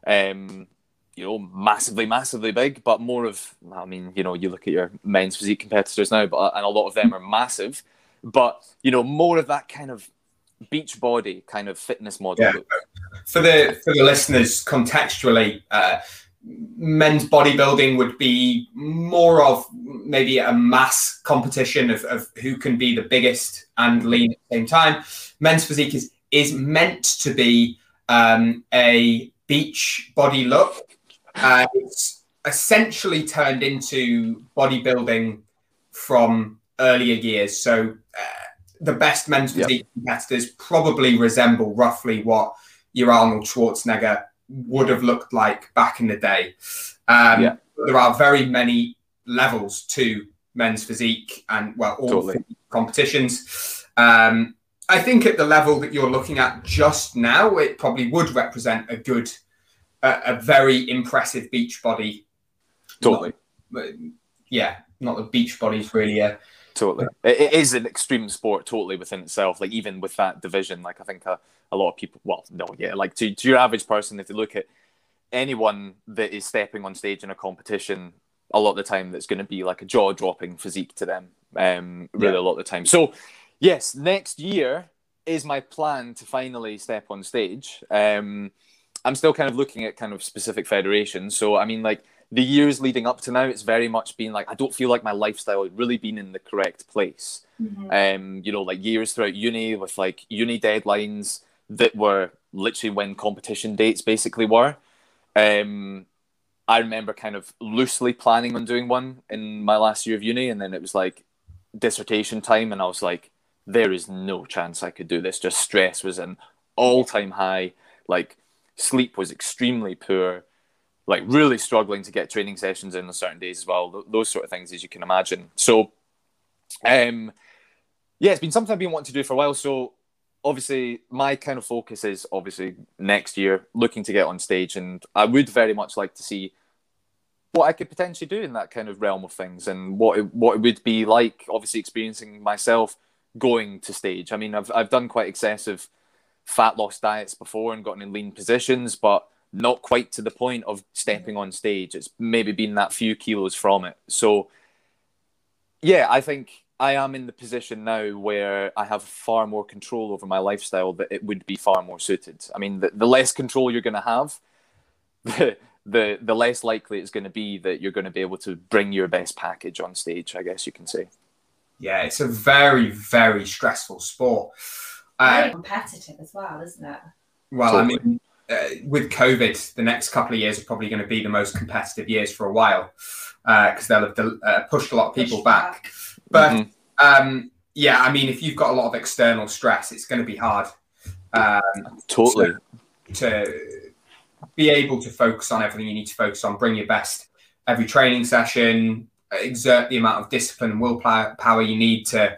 um, you know, massively massively big, but more of. I mean, you know, you look at your men's physique competitors now, but and a lot of them are massive, but you know, more of that kind of beach body kind of fitness model. Yeah. For the for the listeners, contextually, uh, men's bodybuilding would be more of maybe a mass competition of, of who can be the biggest and lean at the same time. Men's physique is is meant to be um, a beach body look. Uh, it's essentially turned into bodybuilding from earlier years. So uh, the best men's Yep. physique competitors probably resemble roughly what your Arnold Schwarzenegger would have looked like back in the day. Um, Yeah. There are very many levels to men's physique and, well, all Totally. competitions. Um, I think at the level that you're looking at just now, it probably would represent a good, a, a very impressive beach body. Totally. But, yeah, not the beach body's really a Totally, it, it is an extreme sport totally within itself. Like even with that division, like I think a, a lot of people, well, no, yeah, like to, to your average person, if they look at anyone that is stepping on stage in a competition, a lot of the time that's going to be like a jaw dropping physique to them. Um, really, Yeah. a lot of the time. So, yes, next year is my plan to finally step on stage. Um, I'm still kind of looking at kind of specific federations. So, I mean, like the years leading up to now, it's very much been like I don't feel like my lifestyle had really been in the correct place. Um, you know, like years throughout uni with like uni deadlines that were literally when competition dates basically were. Um, I remember kind of loosely planning on doing one in my last year of uni, and then it was like dissertation time, and I was like, there is no chance I could do this. Just stress was an all time high. Like sleep was extremely poor. Like really struggling to get training sessions in on certain days as well. Th- Those sort of things, as you can imagine. So, um, yeah, it's been something I've been wanting to do for a while. So, obviously, my kind of focus is obviously next year looking to get on stage, and I would very much like to see what I could potentially do in that kind of realm of things, and what it, what it would be like. Obviously, experiencing myself going to stage. I mean, I've I've done quite excessive fat loss diets before and gotten in lean positions, but not quite to the point of stepping on stage. It's maybe been that few kilos from it. So, yeah, I think I am in the position now where I have far more control over my lifestyle that it would be far more suited. I mean, the, the less control you're going to have, [laughs] the, the the less likely it's going to be that you're going to be able to bring your best package on stage. I guess you can say. Yeah, it's a very very stressful sport. Very uh, competitive as well, isn't it? Well, totally. I mean, uh, with COVID, the next couple of years are probably going to be the most competitive years for a while because uh, they'll have uh, pushed a lot of people back. back. But mm-hmm. um, yeah, I mean, if you've got a lot of external stress, it's going to be hard. Um, totally. To, to, be able to focus on everything you need to focus on, bring your best every training session, exert the amount of discipline and willpower you need to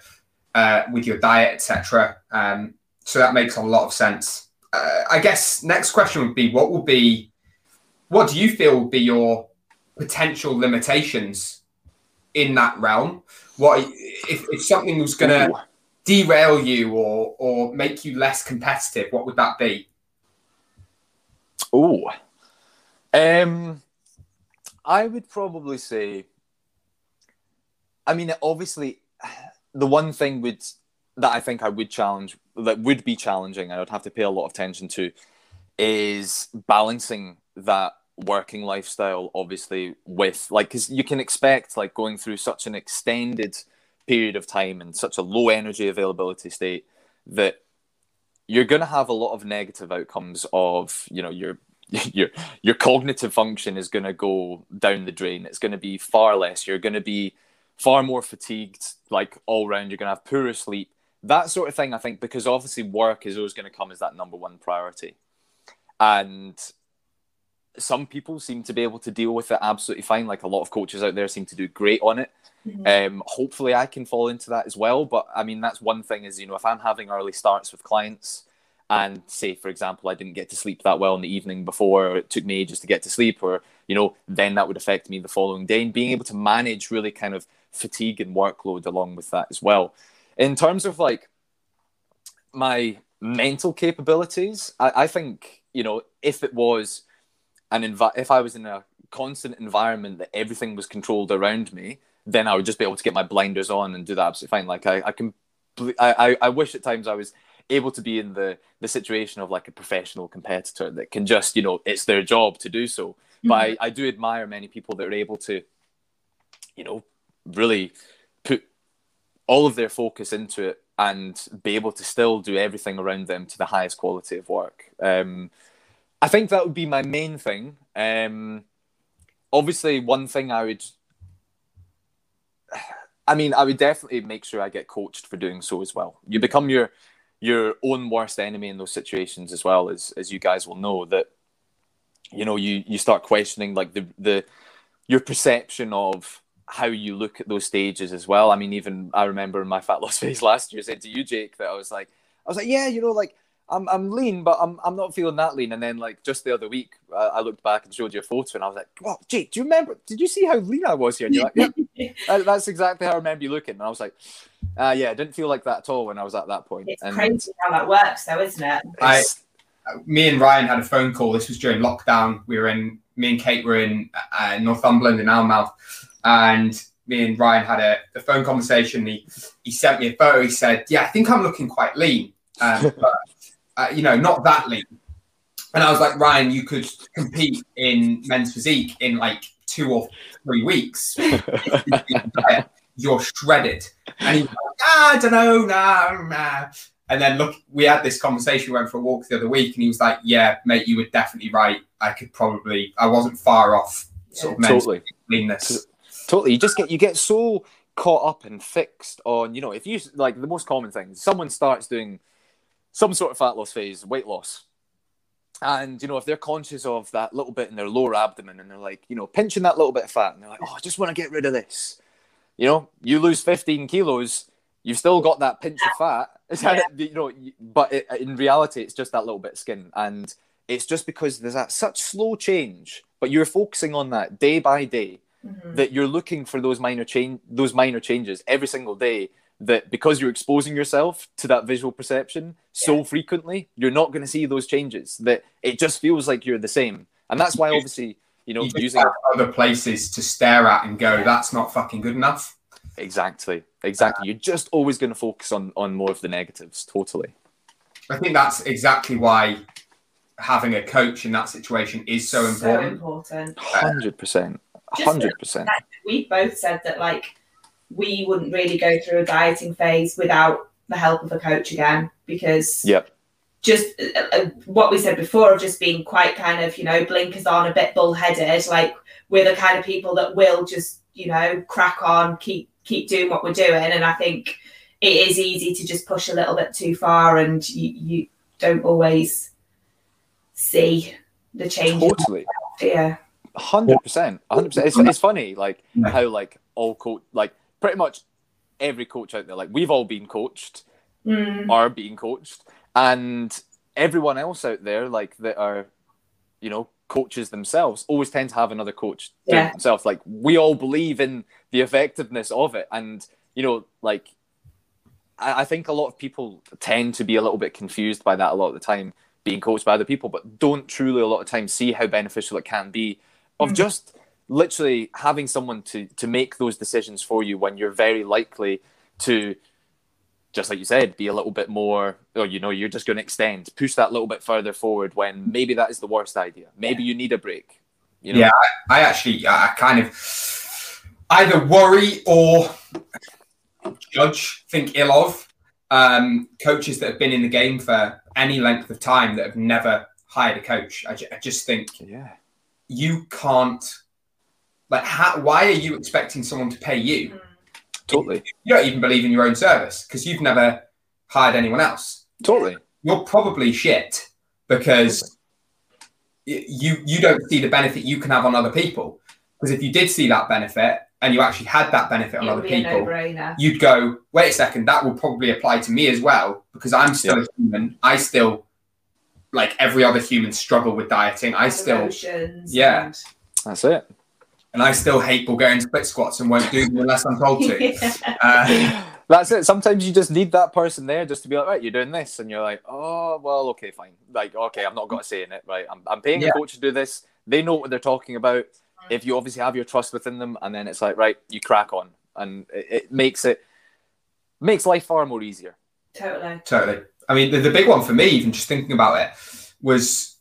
uh, with your diet, etc. Um, so that makes a lot of sense. Uh, I guess next question would be: What will be, what do you feel will be your potential limitations in that realm? What if, if something was going to derail you or or make you less competitive? What would that be? Oh, um, I would probably say. I mean, obviously, [sighs] the one thing would that I think I would challenge that would be challenging, and I would have to pay a lot of attention to, is balancing that working lifestyle, obviously, with like because you can expect like going through such an extended period of time and such a low energy availability state that you're going to have a lot of negative outcomes of you know your [laughs] your your cognitive function is going to go down the drain. It's going to be far less. You're going to be far more fatigued like all round. You're going to have poorer sleep that sort of thing i think because obviously work is always going to come as that number one priority and some people seem to be able to deal with it absolutely fine like a lot of coaches out there seem to do great on it Mm-hmm. Um, hopefully, I can fall into that as well. But I mean, that's one thing is, you know, if I'm having early starts with clients and say, for example, I didn't get to sleep that well in the evening before, or it took me ages to get to sleep, or, you know, then that would affect me the following day. And being able to manage really kind of fatigue and workload along with that as well. In terms of like my mental capabilities, I, I think, you know, if it was an envi- if I was in a constant environment that everything was controlled around me, then I would just be able to get my blinders on and do that absolutely fine. Like I, I can, I, I wish at times I was able to be in the the situation of like a professional competitor that can just, you know, it's their job to do so. Mm-hmm. But I, I do admire many people that are able to, you know, really all of their focus into it and be able to still do everything around them to the highest quality of work. Um, I think that would be my main thing. Um, obviously, one thing I would [sighs] I mean, I would definitely make sure I get coached for doing so as well. You become your your own worst enemy in those situations as well as as you guys will know that you know you you start questioning like the the your perception of how you look at those stages as well. I mean, even I remember in my fat loss [laughs] phase last year, I said to you, Jake, that I was like, I was like, yeah, you know, like I'm I'm lean, but I'm I'm not feeling that lean. And then like just the other week, I, I looked back and showed you a photo, and I was like, "Well, Jake, do you remember? Did you see how lean I was here?" And you're like, "Yeah, [laughs] that's exactly how I remember you looking." And I was like, uh, "Yeah, I didn't feel like that at all when I was at that point." It's and crazy how that works, though, isn't it? I, me and Ryan had a phone call. This was during lockdown. We were in. Me and Kate were in uh, Northumberland in Alnmouth, and me and Ryan had a, a phone conversation. He he sent me a photo. He said, "Yeah, I think I'm looking quite lean." Um, [laughs] but uh, you know, not that lean. And I was like, Ryan, you could compete in men's physique in like two or three weeks. [laughs] [laughs] You're shredded. And he's like, ah, I don't know, nah, nah. And then look, we had this conversation. We went for a walk the other week, and he was like, "Yeah, mate, you were definitely right. I could probably, I wasn't far off sort of totally. leanness. Totally, you just get you get so caught up and fixed on, you know, if you like the most common thing, someone starts doing some sort of fat loss phase, weight loss. And, you know, if they're conscious of that little bit in their lower abdomen and they're like, you know, pinching that little bit of fat and they're like, oh, I just want to get rid of this. You know, you lose 15 kilos, you've still got that pinch of fat. [laughs] [laughs] Yeah. you know, but it, in reality, it's just that little bit of skin. And it's just because there's that such slow change, but you're focusing on that day by day mm-hmm. that you're looking for those minor change, those minor changes every single day that because you're exposing yourself to that visual perception so frequently, you're not going to see those changes. That it just feels like you're the same, and that's why obviously you know You using other places to stare at and go, that's not fucking good enough. exactly exactly you're just always going to focus on on more of the negatives. Totally. I think that's exactly why having a coach in that situation is so So important. important. Hundred percent. Just- Hundred percent. we both said that like we wouldn't really go through a dieting phase without the help of a coach again because Yep. just uh, uh, what we said before of just being quite kind of you know blinkers on a bit bullheaded like we're the kind of people that will just you know crack on keep keep doing what we're doing and i think it is easy to just push a little bit too far and you, you don't always see the change Totally. yeah Hundred percent. Hundred percent. It's it's funny like Yeah. how like all coach like pretty much every coach out there like we've all been coached Mm, are being coached and everyone else out there like that are you know coaches themselves always tend to have another coach Yeah. themselves like we all believe in the effectiveness of it and you know like I, I think a lot of people tend to be a little bit confused by that a lot of the time being coached by other people but don't truly a lot of times see how beneficial it can be of Mm. just literally having someone to to make those decisions for you when you're very likely to just like you said, be a little bit more, or you know, you're just going to extend, push that little bit further forward when maybe that is the worst idea. Maybe you need a break. You know? Yeah. I actually, I kind of either worry or judge, think ill of um, coaches that have been in the game for any length of time that have never hired a coach. I, ju- I just think Yeah. You can't, like, how, why are you expecting someone to pay you? mm. Totally. You don't even believe in your own service because you've never hired anyone else. Totally. You're probably shit because y- you you don't see the benefit you can have on other people. Because if you did see that benefit and you actually had that benefit on it other be people, no-brainer you'd go, wait a second, that will probably apply to me as well because I'm still a human. I still, like every other human, struggle with dieting. I still, yeah. and- That's it. and I still hate Bulgarian split squats and won't do them unless I'm told to. [laughs] Uh, That's it. Sometimes you just need that person there just to be like, right, you're doing this. And you're like, oh, well, okay, fine. Like, okay, I'm not going to say in it, right? I'm, I'm paying Yeah. a coach to do this. They know what they're talking about. If you obviously have your trust within them, and then it's like, right, you crack on. And it, it makes it, makes life far more easier. totally Totally. I mean, the, the big one for me, even just thinking about it, was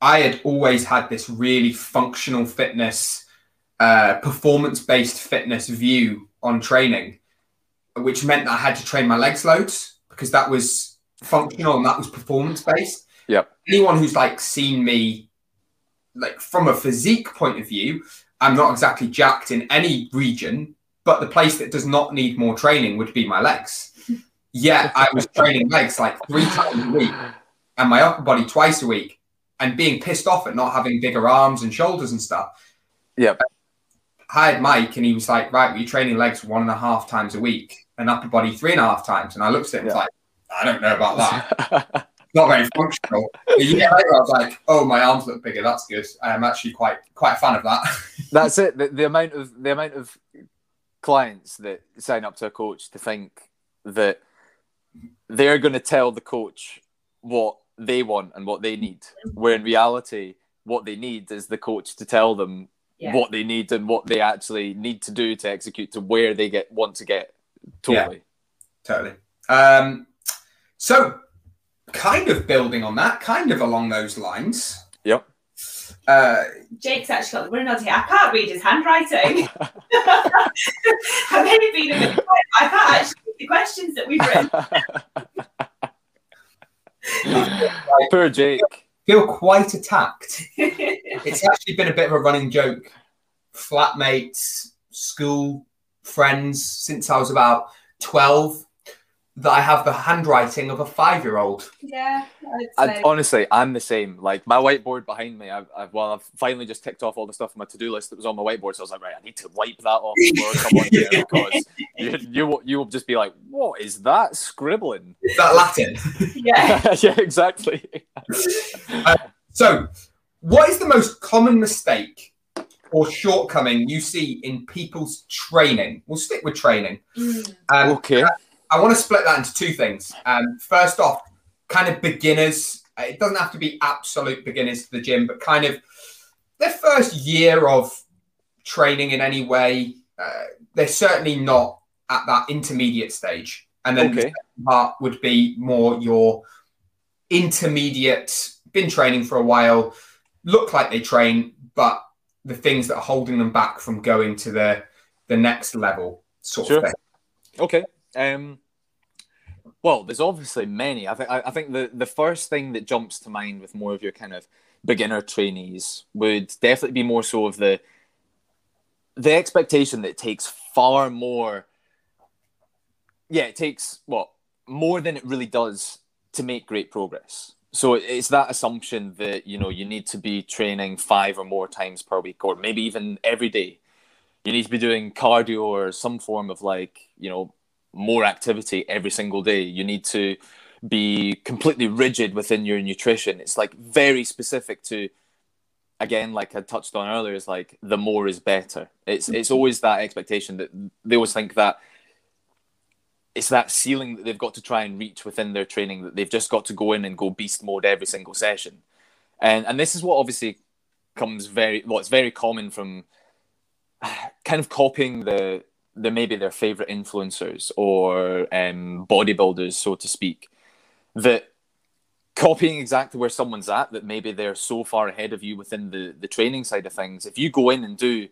I had always had this really functional fitness, uh, performance based fitness view on training, which meant that I had to train my legs loads because that was functional and that was performance based. Yep. Anyone who's like seen me, like from a physique point of view, I'm not exactly jacked in any region, but the place that does not need more training would be my legs. Yet I was training legs like three times a week and my upper body twice a week and being pissed off at not having bigger arms and shoulders and stuff. Yep. Hired Mike and he was like, right, we're training legs one and a half times a week and upper body three and a half times. And I looked at him like, I don't know about that. [laughs] Not very functional. A year later, I was like, oh, my arms look bigger. That's good. I am actually quite quite a fan of that. [laughs] That's it. The, the amount of the amount of clients that sign up to a coach to think that they're going to tell the coach what they want and what they need, where in reality, what they need is the coach to tell them Yeah. what they need and what they actually need to do to execute to where they get want to get. Totally. totally. Um, so, kind of building on that, kind of along those lines. Yep. Uh, Jake's actually got the running on here. I can't read his handwriting. [laughs] [laughs] I may have been a bit quiet. I can't actually read the questions that we've written. [laughs] Poor Jake. feel quite attacked. [laughs] It's actually been a bit of a running joke. Flatmates, school friends since I was about 12 that I have the handwriting of a five year old. yeah, I'd say. honestly, I'm the same. Like my whiteboard behind me, I've, I've well, I've finally just ticked off all the stuff on my to-do list that was on my whiteboard. So I was like, right, I need to wipe that off before I come on here [laughs] because you, you will you will just be like, what is that scribbling? Is that Latin? [laughs] yeah. [laughs] yeah, exactly. So, what is the most common mistake or shortcoming you see in people's training? We'll stick with training. Mm. Um, Okay. I want to split that into two things. Um, first off, kind of beginners. It doesn't have to be absolute beginners to the gym, but kind of their first year of training in any way. Uh, they're certainly not at that intermediate stage. And then Okay. the part would be more your intermediate, been training for a while, look like they train, but the things that are holding them back from going to the the next level sort Sure. of thing. Okay. Um, well, there's obviously many. I think I think the the first thing that jumps to mind with more of your kind of beginner trainees would definitely be more so of the the expectation that it takes far more. Yeah, it takes what more than it really does to make great progress. So it's that assumption that you know you need to be training five or more times per week, or maybe even every day you need to be doing cardio or some form of like you know more activity every single day. You need to be completely rigid within your nutrition. It's like very specific to again like i touched on earlier is like the more is better. It's mm-hmm. it's always that expectation that they always think that it's that ceiling that they've got to try and reach within their training that they've just got to go in and go beast mode every single session. And and this is what obviously comes very well it's very common from [sighs] kind of copying the the maybe their favorite influencers or um, bodybuilders, so to speak, that copying exactly where someone's at, that maybe they're so far ahead of you within the the training side of things. If you go in and do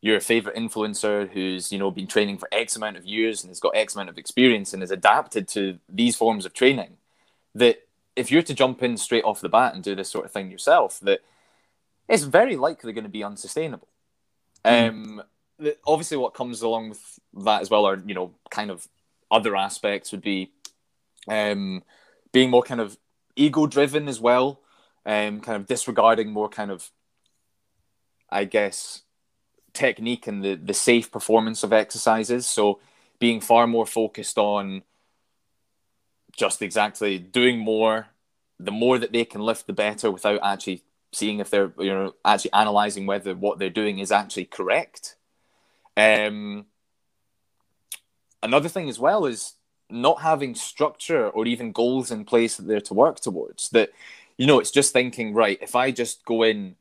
your favorite influencer who's you know been training for X amount of years and has got X amount of experience and is adapted to these forms of training, that if you're to jump in straight off the bat and do this sort of thing yourself, that it's very likely going to be unsustainable. Um, the, obviously, what comes along with that as well are you know kind of other aspects would be um, being more kind of ego driven as well, um, kind of disregarding more kind of, I guess, technique and the the safe performance of exercises. So being far more focused on just exactly doing more. The more that they can lift, the better, without actually seeing if they're you know actually analyzing whether what they're doing is actually correct. Um, another thing as well is not having structure or even goals in place that they're to work towards. That you know, it's just thinking right. If I just go in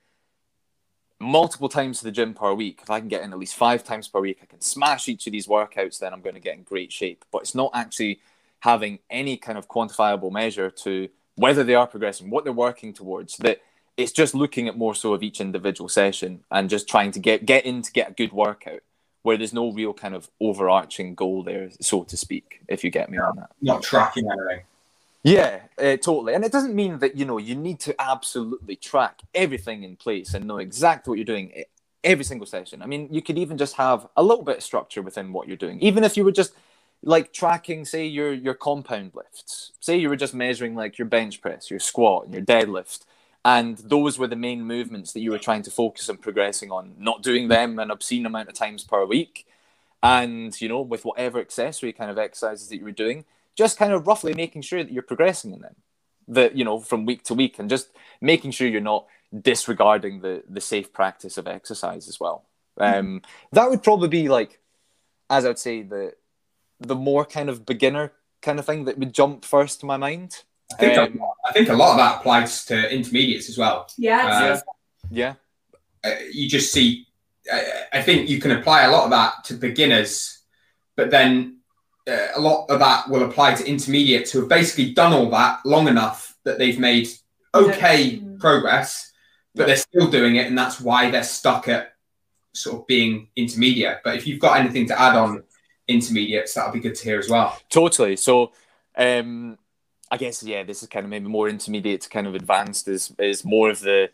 multiple times to the gym per week, if I can get in at least five times per week, I can smash each of these workouts. Then I'm going to get in great shape. But it's not actually having any kind of quantifiable measure to whether they are progressing, what they're working towards. That it's just looking at more so of each individual session and just trying to get get in to get a good workout where there's no real kind of overarching goal there so to speak if you get me on that. Not tracking anything. yeah uh, totally. And it doesn't mean that you know you need to absolutely track everything in place and know exactly what you're doing every single session. I mean you could even just have a little bit of structure within what you're doing. Even if you were just like tracking say your your compound lifts. Say you were just measuring like your bench press your squat and your deadlift and those were the main movements that you were trying to focus on progressing on not doing them an obscene amount of times per week. And you know with whatever accessory kind of exercises that you were doing just kind of roughly making sure that you're progressing in them. That you know from week to week and just making sure you're not disregarding the the safe practice of exercise as well. Um that would probably be like as i would say the the more kind of beginner kind of thing that would jump first to my mind I think, Um, I think a lot of that applies to intermediates as well. Yeah, Uh, yeah uh, you just see. Uh, I think you can apply a lot of that to beginners, but then uh, a lot of that will apply to intermediates who have basically done all that long enough that they've made okay Mm. progress, but they're still doing it, and that's why they're stuck at sort of being intermediate. But if you've got anything to add on intermediates, that'll be good to hear as well. Totally. So, um, I guess yeah, this is kind of maybe more intermediate to kind of advanced. Is is more of the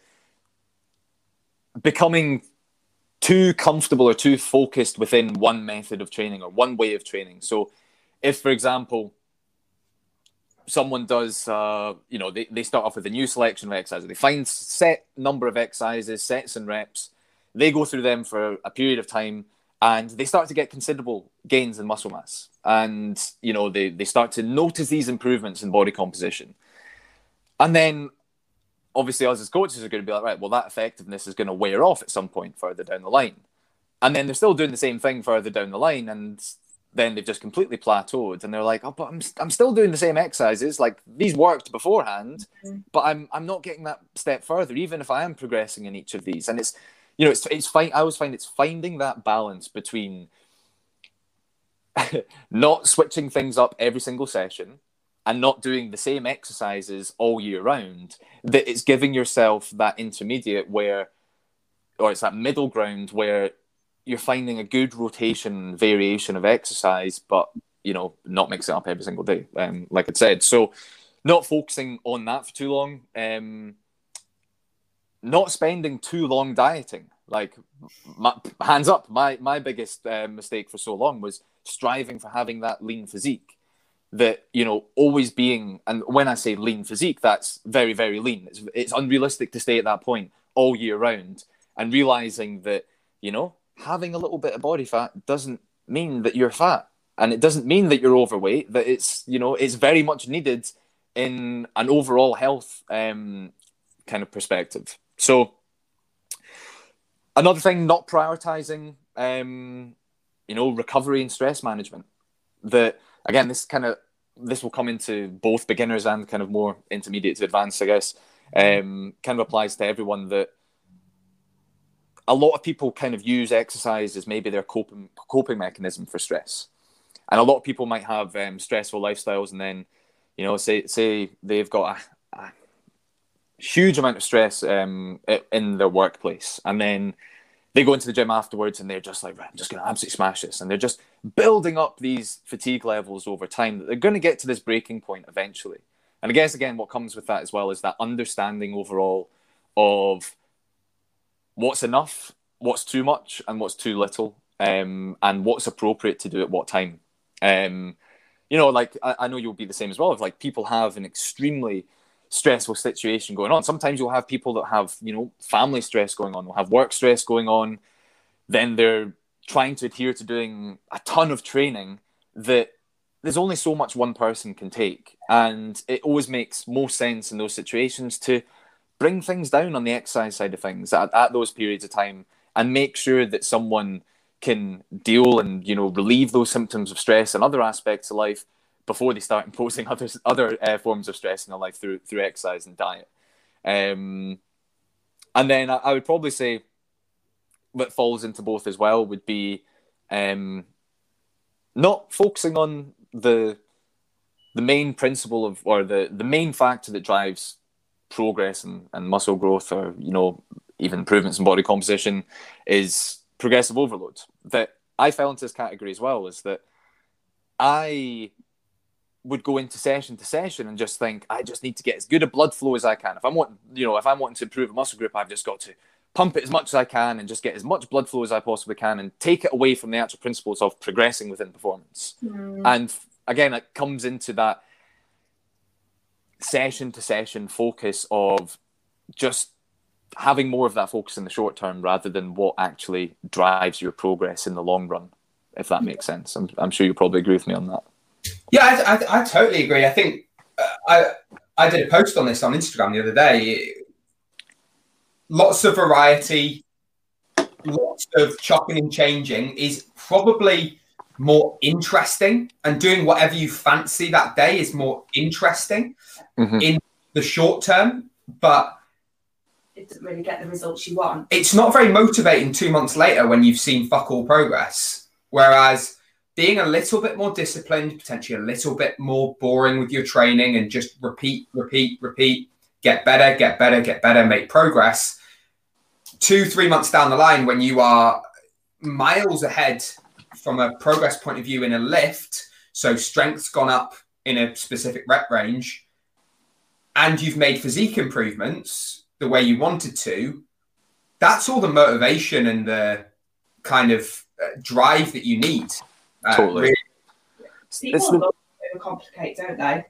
becoming too comfortable or too focused within one method of training or one way of training. So, if for example, someone does, uh, you know, they, they start off with a new selection of exercises, they find set number of exercises, sets and reps, they go through them for a period of time and they start to get considerable gains in muscle mass and you know they, they start to notice these improvements in body composition and then obviously us as coaches are going to be like right well that effectiveness is going to wear off at some point further down the line and then they're still doing the same thing further down the line and then they've just completely plateaued and they're like, oh, but I'm, I'm still doing the same exercises. Like these worked beforehand, mm-hmm. but I'm, I'm not getting that step further, even if I am progressing in each of these. And it's, you know, it's, it's fine. I always find it's finding that balance between [laughs] not switching things up every single session and not doing the same exercises all year round, that it's giving yourself that intermediate where, or it's that middle ground where you're finding a good rotation variation of exercise, but you know, not mixing up every single day. Um, like I said, so not focusing on that for too long. Um, not spending too long dieting. Like, my, hands up, my my biggest uh, mistake for so long was striving for having that lean physique. That you know, always being, and when I say lean physique, that's very very lean. It's it's unrealistic to stay at that point all year round, and realizing that you know having a little bit of body fat doesn't mean that you're fat and it doesn't mean that you're overweight that it's you know it's very much needed in an overall health um, kind of perspective so another thing not prioritizing um, you know recovery and stress management. That again this kind of this will come into both beginners and kind of more intermediate to advanced i guess. Um, kind of applies to everyone that a lot of people kind of use exercise as maybe their coping coping mechanism for stress, and a lot of people might have um, stressful lifestyles, and then you know say say they've got a, a huge amount of stress um, in their workplace, and then they go into the gym afterwards and they're just like, right, I'm just going to absolutely smash this. And they're just building up these fatigue levels over time that they're going to get to this breaking point eventually. And I guess, again, what comes with that as well is that understanding overall of what's enough, what's too much, and what's too little, um, and what's appropriate to do at what time. Um, you know, like I, I know you'll be the same as well. If like people have an extremely stressful situation going on, sometimes you'll have people that have you know family stress going on, will have work stress going on, then they're trying to adhere to doing a ton of training that there's only so much one person can take. And it always makes more sense in those situations to bring things down on the exercise side of things at, at those periods of time and make sure that someone can deal and you know relieve those symptoms of stress and other aspects of life before they start [laughs] imposing other other uh, forms of stress in their life through through exercise and diet. Um, and then I, I, would probably say what falls into both as well would be um, not focusing on the the main principle of or the the main factor that drives progress and, and muscle growth or you know even improvements in body composition is progressive overload that i fell into this category as well is that i would go into session to session and just think i just need to get as good a blood flow as i can if i'm wanting you know if i'm wanting to improve a muscle group i've just got to pump it as much as i can and just get as much blood flow as i possibly can and take it away from the actual principles of progressing within performance mm. and again it comes into that session to session focus of just having more of that focus in the short term rather than what actually drives your progress in the long run, if that makes sense. I'm, I'm sure you probably agree with me on that. Yeah, I, I, I totally agree. I think uh, I I did a post on this on Instagram the other day. Lots of variety, lots of chopping and changing is probably more interesting, and doing whatever you fancy that day is more interesting mm-hmm. in the short term, but it doesn't really get the results you want. It's not very motivating two months later when you've seen fuck all progress. Whereas being a little bit more disciplined, potentially a little bit more boring with your training and just repeat, repeat, repeat, get better, get better, get better, make progress. Two, three months down the line, when you are miles ahead from a progress point of view in a lift, so strength's gone up in a specific rep range, and you've made physique improvements the way you wanted to, that's all the motivation and the kind of uh, drive that you need. Uh, totally. Really. People it's, overcomplicate, don't they?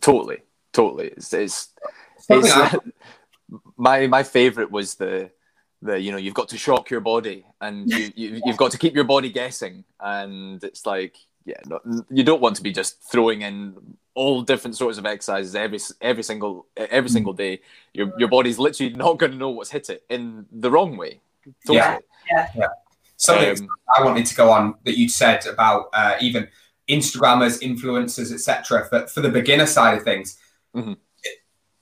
Totally, totally. It's, it's, it's [laughs] my my favorite was the the you know you've got to shock your body and [laughs] you, you you've got to keep your body guessing and it's like yeah no, you don't want to be just throwing in all different sorts of exercises every every single every mm. single day. Your your body's literally not going to know what's hit it in the wrong way. Totally. Yeah. yeah. yeah. Something Um, I wanted to go on that you said about uh, even Instagrammers, influencers, etc. For for the beginner side of things, Mhm.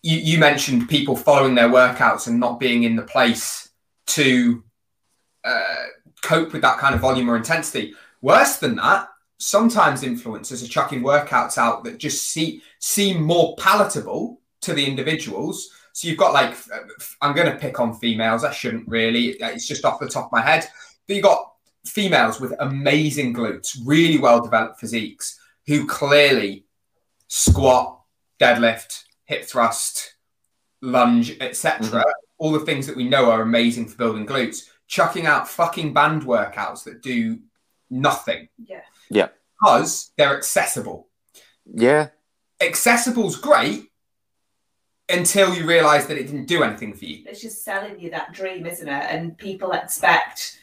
you, you mentioned people following their workouts and not being in the place to uh, cope with that kind of volume or intensity. Worse than that, sometimes influencers are chucking workouts out that just see, seem more palatable to the individuals. So you've got like, I'm going to pick on females. I shouldn't really. It's just off the top of my head. But you got females with amazing glutes, really well developed physiques, who clearly squat, deadlift, hip thrust, lunge, etc. Mm-hmm. All the things that we know are amazing for building glutes. Chucking out fucking band workouts that do nothing Yeah. Yeah. because they're accessible. yeah, Accessible's great until you realize that it didn't do anything for you. It's just selling you that dream, isn't it? And people expect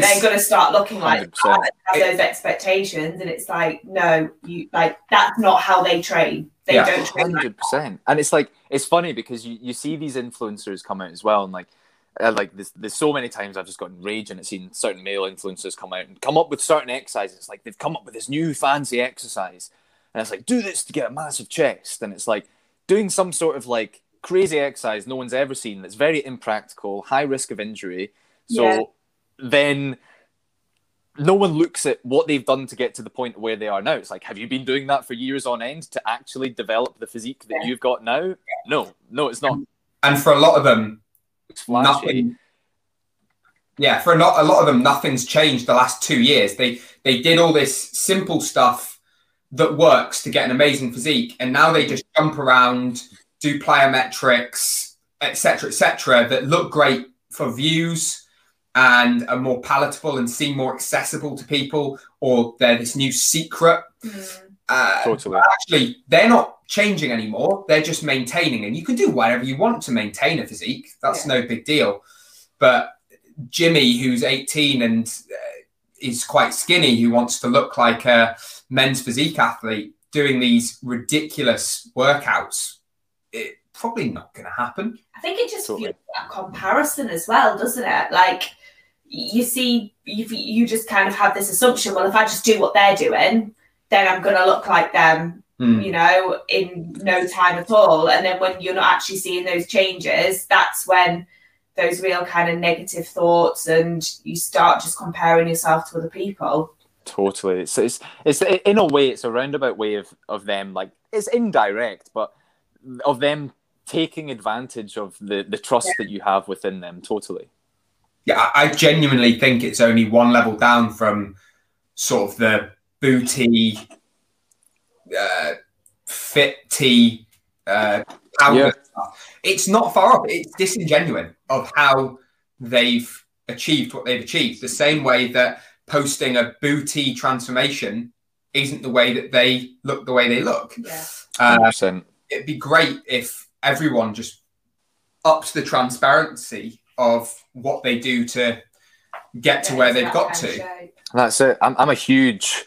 that they're going to start looking like 100%. that and have those expectations, and it's like, no, you like that's not how they train. They Yeah. don't train hundred percent. And it's like it's funny because you, you see these influencers come out as well, and like uh, like there's, there's so many times I've just gotten rage raging at seeing certain male influencers come out and come up with certain exercises. Like they've come up with this new fancy exercise, and it's like do this to get a massive chest, and it's like doing some sort of like crazy exercise no one's ever seen that's very impractical, high risk of injury. So Yeah. Then no one looks at what they've done to get to the point where they are now. It's like, have you been doing that for years on end to actually develop the physique that Yeah. you've got now? No, no, it's not. And for a lot of them, flashy. nothing. Yeah, for not a lot of them, nothing's changed the last two years. They they did all this simple stuff that works to get an amazing physique, and now they just jump around, do plyometrics, etc., etc., that look great for views and are more palatable and seem more accessible to people, or they're this new secret. Mm. Uh, Totally. actually they're not changing anymore they're just maintaining and you can do whatever you want to maintain a physique that's no big deal but jimmy who's 18 and uh, is quite skinny who wants to look like a men's physique athlete doing these ridiculous workouts it probably not going to happen I think it just Totally. fuels that comparison as well, doesn't it? Like you see, you, you just kind of have this assumption. Well, if I just do what they're doing, then I'm going to look like them, Hmm. you know, in no time at all. And then when you're not actually seeing those changes, that's when those real kind of negative thoughts and you start just comparing yourself to other people. Totally. It's, it's it's in a way it's a roundabout way of of them like it's indirect, but of them taking advantage of the the trust that you have within them. Totally. Yeah I, I genuinely think it's only one level down from sort of the booty uh, fit tea uh, powder Yeah. It's not far off. It's disingenuine of how they've achieved what they've achieved. The same way that posting a booty transformation isn't the way that they look the way they look. Yeah. Uh, 100%. it'd be great if everyone just upped the transparency of what they do to get to where they've got to. That's it. I'm, I'm a huge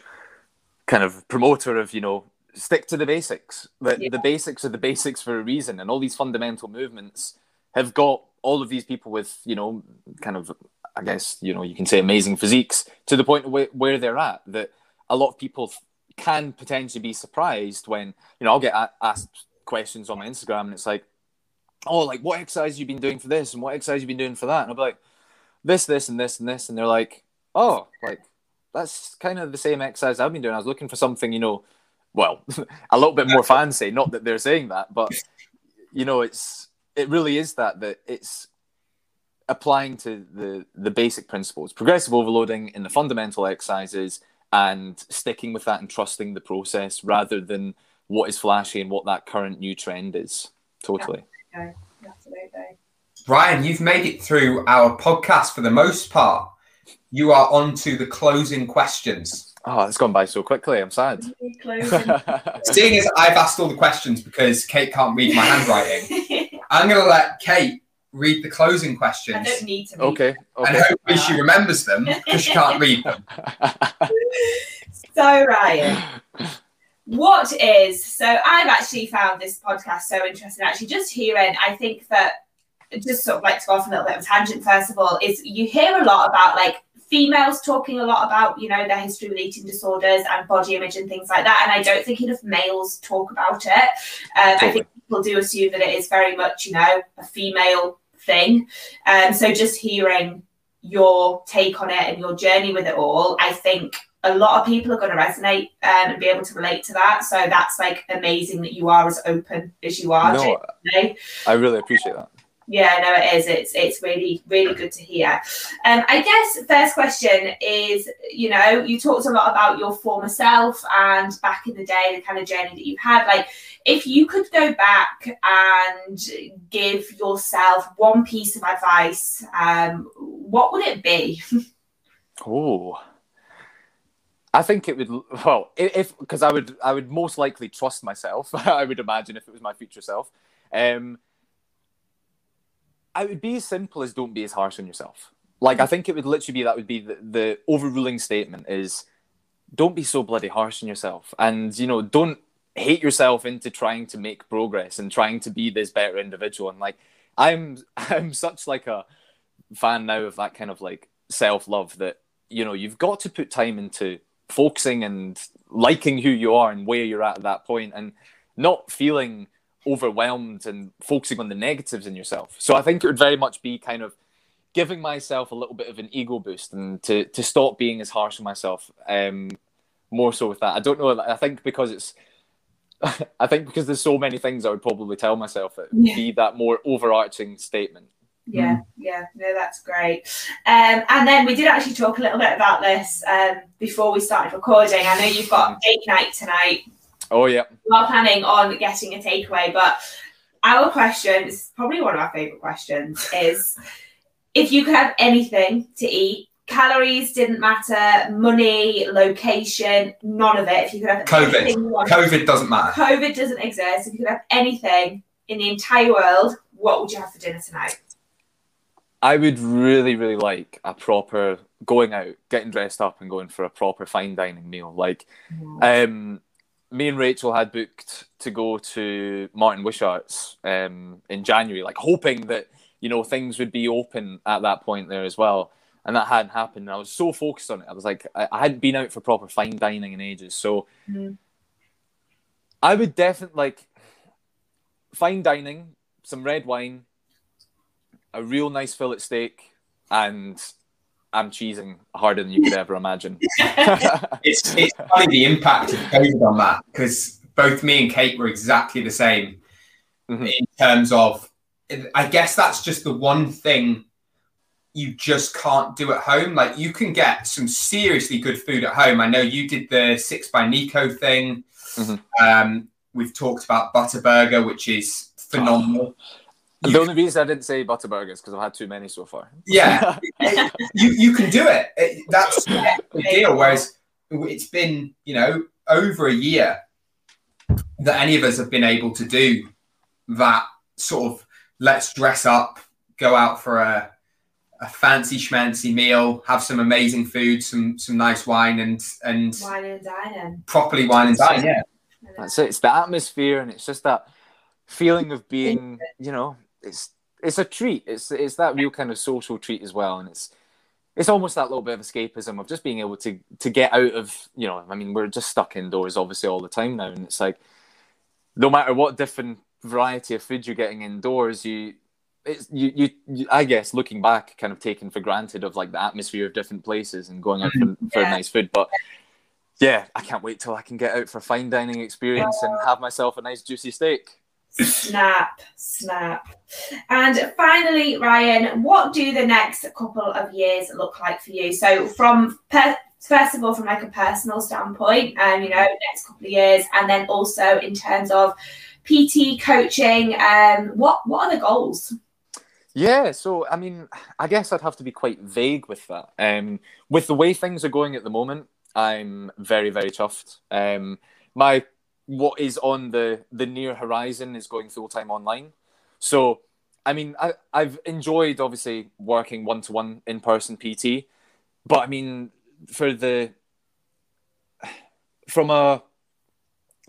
kind of promoter of, you know, stick to the basics. The, Yeah. the basics are the basics for a reason. And all these fundamental movements have got all of these people with, you know, kind of, I guess, you know, you can say amazing physiques to the point where, where they're at. That a lot of people can potentially be surprised when, you know, I'll get a- asked questions on my Instagram and it's like, oh, like what exercise you've been doing for this and what exercise you've been doing for that? And I'll be like, this, this, and this, and this. And they're like, oh, like, that's kind of the same exercise I've been doing. I was looking for something, you know, well, [laughs] a little bit more fancy. Not that they're saying that, but you know, it's it really is that that it's applying to the the basic principles, progressive overloading in the fundamental exercises, and sticking with that and trusting the process rather than what is flashy and what that current new trend is. Totally. Absolutely. Ryan, you've made it through our podcast for the most part. You are on to the closing questions. Oh, it's gone by so quickly. I'm sad. [laughs] Seeing as I've asked all the questions because Kate can't read my handwriting, [laughs] I'm going to let Kate read the closing questions. I don't need to. read okay. And hopefully she remembers them because she can't read them. [laughs] So, Ryan, what is so? I've actually found this podcast so interesting. Actually, just hearing, I think that just sort of like to go off a little bit of a tangent. First of all, is you hear a lot about like females talking a lot about you know their history with eating disorders and body image and things like that, and I don't think enough males talk about it. Um, I think people do assume that it is very much you know a female thing. Um, so just hearing your take on it and your journey with it all, I think a lot of people are going to resonate um, and be able to relate to that. So that's like amazing that you are as open as you are. No, I really appreciate that. Yeah, no, it is. It's it's really really good to hear. Um, I guess first question is, you know, you talked a lot about your former self and back in the day, the kind of journey that you've had. Like, if you could go back and give yourself one piece of advice, um, what would it be? [laughs] oh. I think it would well if because I would I would most likely trust myself. [laughs] I would imagine if it was my future self. Um, I would be as simple as don't be as harsh on yourself. Like I think it would literally be that would be the, the overruling statement is don't be so bloody harsh on yourself, and you know don't hate yourself into trying to make progress and trying to be this better individual. And like I'm [laughs] I'm such like a fan now of that kind of like self love that you know you've got to put time into focusing and liking who you are and where you're at at that point and not feeling overwhelmed and focusing on the negatives in yourself. So I think it would very much be kind of giving myself a little bit of an ego boost and to to stop being as harsh on myself. Um, more so with that. I don't know. I think because it's. [laughs] I think because there's so many things I would probably tell myself it would yeah. be that more overarching statement. Yeah, yeah, no, that's great. Um, and then we did actually talk a little bit about this um, before we started recording. I know you've got date night tonight. Oh yeah. We are planning on getting a takeaway, but our question is probably one of our favorite questions is if you could have anything to eat, calories didn't matter, money, location, none of it. If you could have COVID, COVID doesn't matter. COVID doesn't exist. If you could have anything in the entire world, what would you have for dinner tonight? I would really, really like a proper going out, getting dressed up, and going for a proper fine dining meal. Like, mm. um, me and Rachel had booked to go to Martin Wishart's um, in January, like hoping that you know things would be open at that point there as well, and that hadn't happened. And I was so focused on it. I was like, I, I hadn't been out for proper fine dining in ages, so mm. I would definitely like fine dining, some red wine, a real nice fillet steak, and I'm cheesing harder than you could ever imagine. [laughs] it's it's funny the impact of COVID on that because both me and Kate were exactly the same mm-hmm. in terms of. I guess that's just the one thing you just can't do at home. Like you can get some seriously good food at home. I know you did the six by Nico thing. Mm-hmm. Um, we've talked about Butterburger, which is phenomenal. Oh. The only reason I didn't say butter burgers because I've had too many so far. Yeah, [laughs] you you can do it. That's [laughs] the deal. Whereas it's been you know over a year that any of us have been able to do that sort of let's dress up, go out for a a fancy schmancy meal, have some amazing food, some some nice wine, and and wine and dining. Properly wine and dining. Yeah, that's it. It's the atmosphere, and it's just that feeling of being, you know, it's it's a treat. It's it's that real kind of social treat as well, and it's it's almost that little bit of escapism of just being able to to get out of you know. I mean, we're just stuck indoors obviously all the time now, and it's like no matter what different variety of food you're getting indoors, you it's you, you, you I guess looking back, kind of taken for granted of like the atmosphere of different places and going out for, mm-hmm. for yeah. nice food, but. Yeah, I can't wait till I can get out for a fine dining experience and have myself a nice juicy steak. Snap, snap. And finally, Ryan, what do the next couple of years look like for you? So, from per- first of all, from like a personal standpoint, and um, you know, next couple of years, and then also in terms of PT coaching, um, what what are the goals? Yeah, so I mean, I guess I'd have to be quite vague with that. Um, with the way things are going at the moment, I'm very, very chuffed. Um, my what is on the the near horizon is going full time online. So, I mean, I I've enjoyed obviously working one to one in person PT, but I mean, for the from a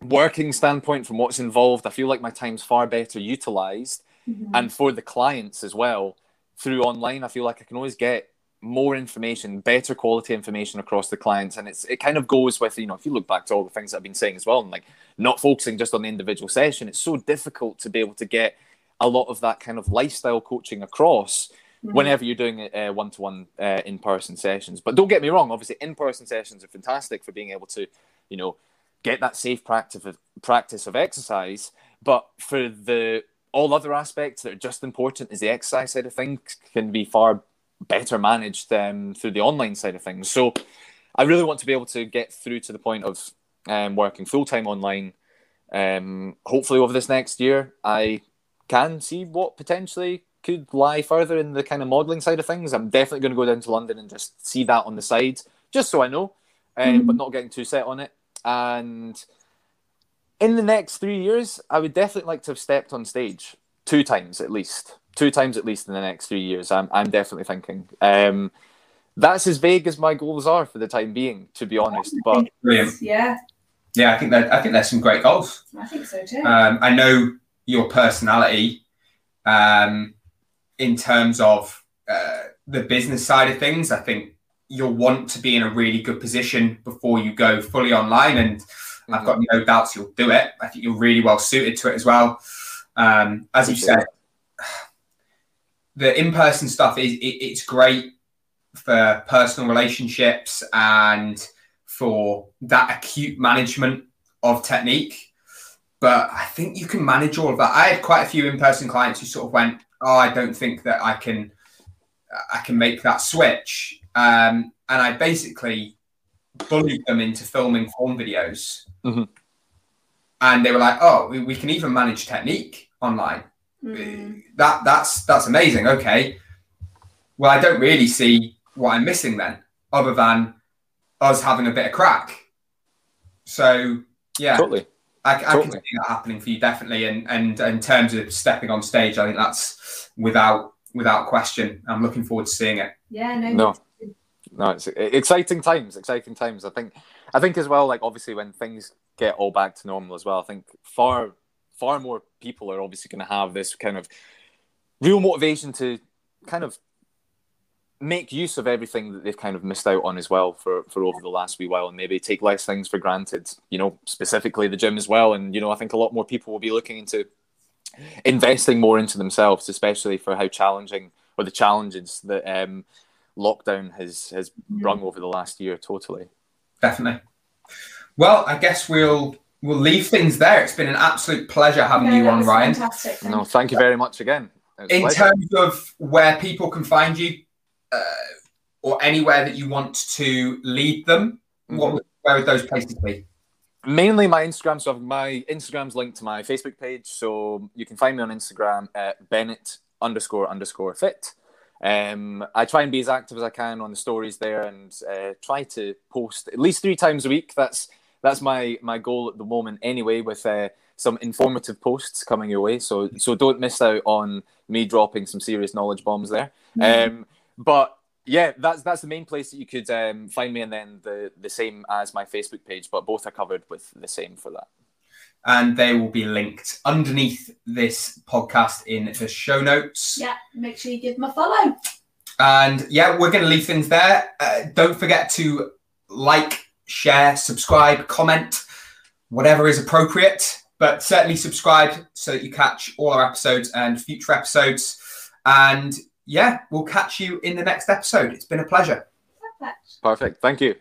working standpoint, from what's involved, I feel like my time's far better utilized, mm-hmm. and for the clients as well through online, I feel like I can always get more information, better quality information across the clients. And it's it kind of goes with, you know, if you look back to all the things I've been saying as well, and like not focusing just on the individual session, it's so difficult to be able to get a lot of that kind of lifestyle coaching across mm-hmm. whenever you're doing one to one in person sessions. But don't get me wrong, obviously, in person sessions are fantastic for being able to, you know, get that safe practice of, practice of exercise. But for the all other aspects that are just important is the exercise side of things can be far better managed um, through the online side of things. So I really want to be able to get through to the point of um, working full time online. Um, hopefully, over this next year, I can see what potentially could lie further in the kind of modelling side of things. I'm definitely going to go down to London and just see that on the side, just so I know, um, mm-hmm. but not getting too set on it. And in the next three years, I would definitely like to have stepped on stage two times at least two times at least in the next three years. I'm I'm definitely thinking. Um, that's as vague as my goals are for the time being, to be honest. But Brilliant. yeah, yeah, I think that I think there's some great goals. I think so too. Um, I know your personality, um, in terms of uh, the business side of things. I think you'll want to be in a really good position before you go fully online, and mm-hmm. I've got no doubts you'll do it. I think you're really well suited to it as well. Um, as you said, the in-person stuff is it, it's great for personal relationships and for that acute management of technique. But I think you can manage all of that. I had quite a few in-person clients who sort of went, "Oh, I don't think that I can, I can make that switch," um, and I basically bullied them into filming form videos. Mm-hmm. And they were like, "Oh, we, we can even manage technique online." Mm. That that's that's amazing. Okay. Well, I don't really see what I'm missing then, other than us having a bit of crack. So yeah, totally. I, I totally. can see that happening for you definitely. And and in terms of stepping on stage, I think that's without without question. I'm looking forward to seeing it. Yeah, no, no, no. It's exciting times. Exciting times. I think. I think as well. Like obviously, when things get all back to normal as well, I think far far more people are obviously going to have this kind of real motivation to kind of make use of everything that they've kind of missed out on as well for, for over the last wee while and maybe take less things for granted, you know, specifically the gym as well. And, you know, I think a lot more people will be looking into investing more into themselves, especially for how challenging or the challenges that um, lockdown has, has brung over the last year totally. Definitely. Well, I guess we'll we'll leave things there. It's been an absolute pleasure having you on, Ryan. Fantastic. No, thank you very much again. In terms of where people can find you, uh, or anywhere that you want to lead them, mm-hmm. what, where would those places be? Mainly my Instagram. So my Instagram's linked to my Facebook page, so you can find me on Instagram at Bennett underscore underscore fit. Um, I try and be as active as I can on the stories there, and uh, try to post at least three times a week. That's that's my my goal at the moment anyway with uh, some informative posts coming your way. So so don't miss out on me dropping some serious knowledge bombs there. Mm-hmm. um, but yeah that's that's the main place that you could um, find me and then the the same as my facebook page but both are covered with the same for that. And they will be linked underneath this podcast in the show notes. Yeah make sure you give them a follow. And yeah we're going to leave things there. Uh, don't forget to like share, subscribe, comment, whatever is appropriate. But certainly subscribe so that you catch all our episodes and future episodes. And yeah, we'll catch you in the next episode. It's been a pleasure. Perfect. Perfect. Thank you.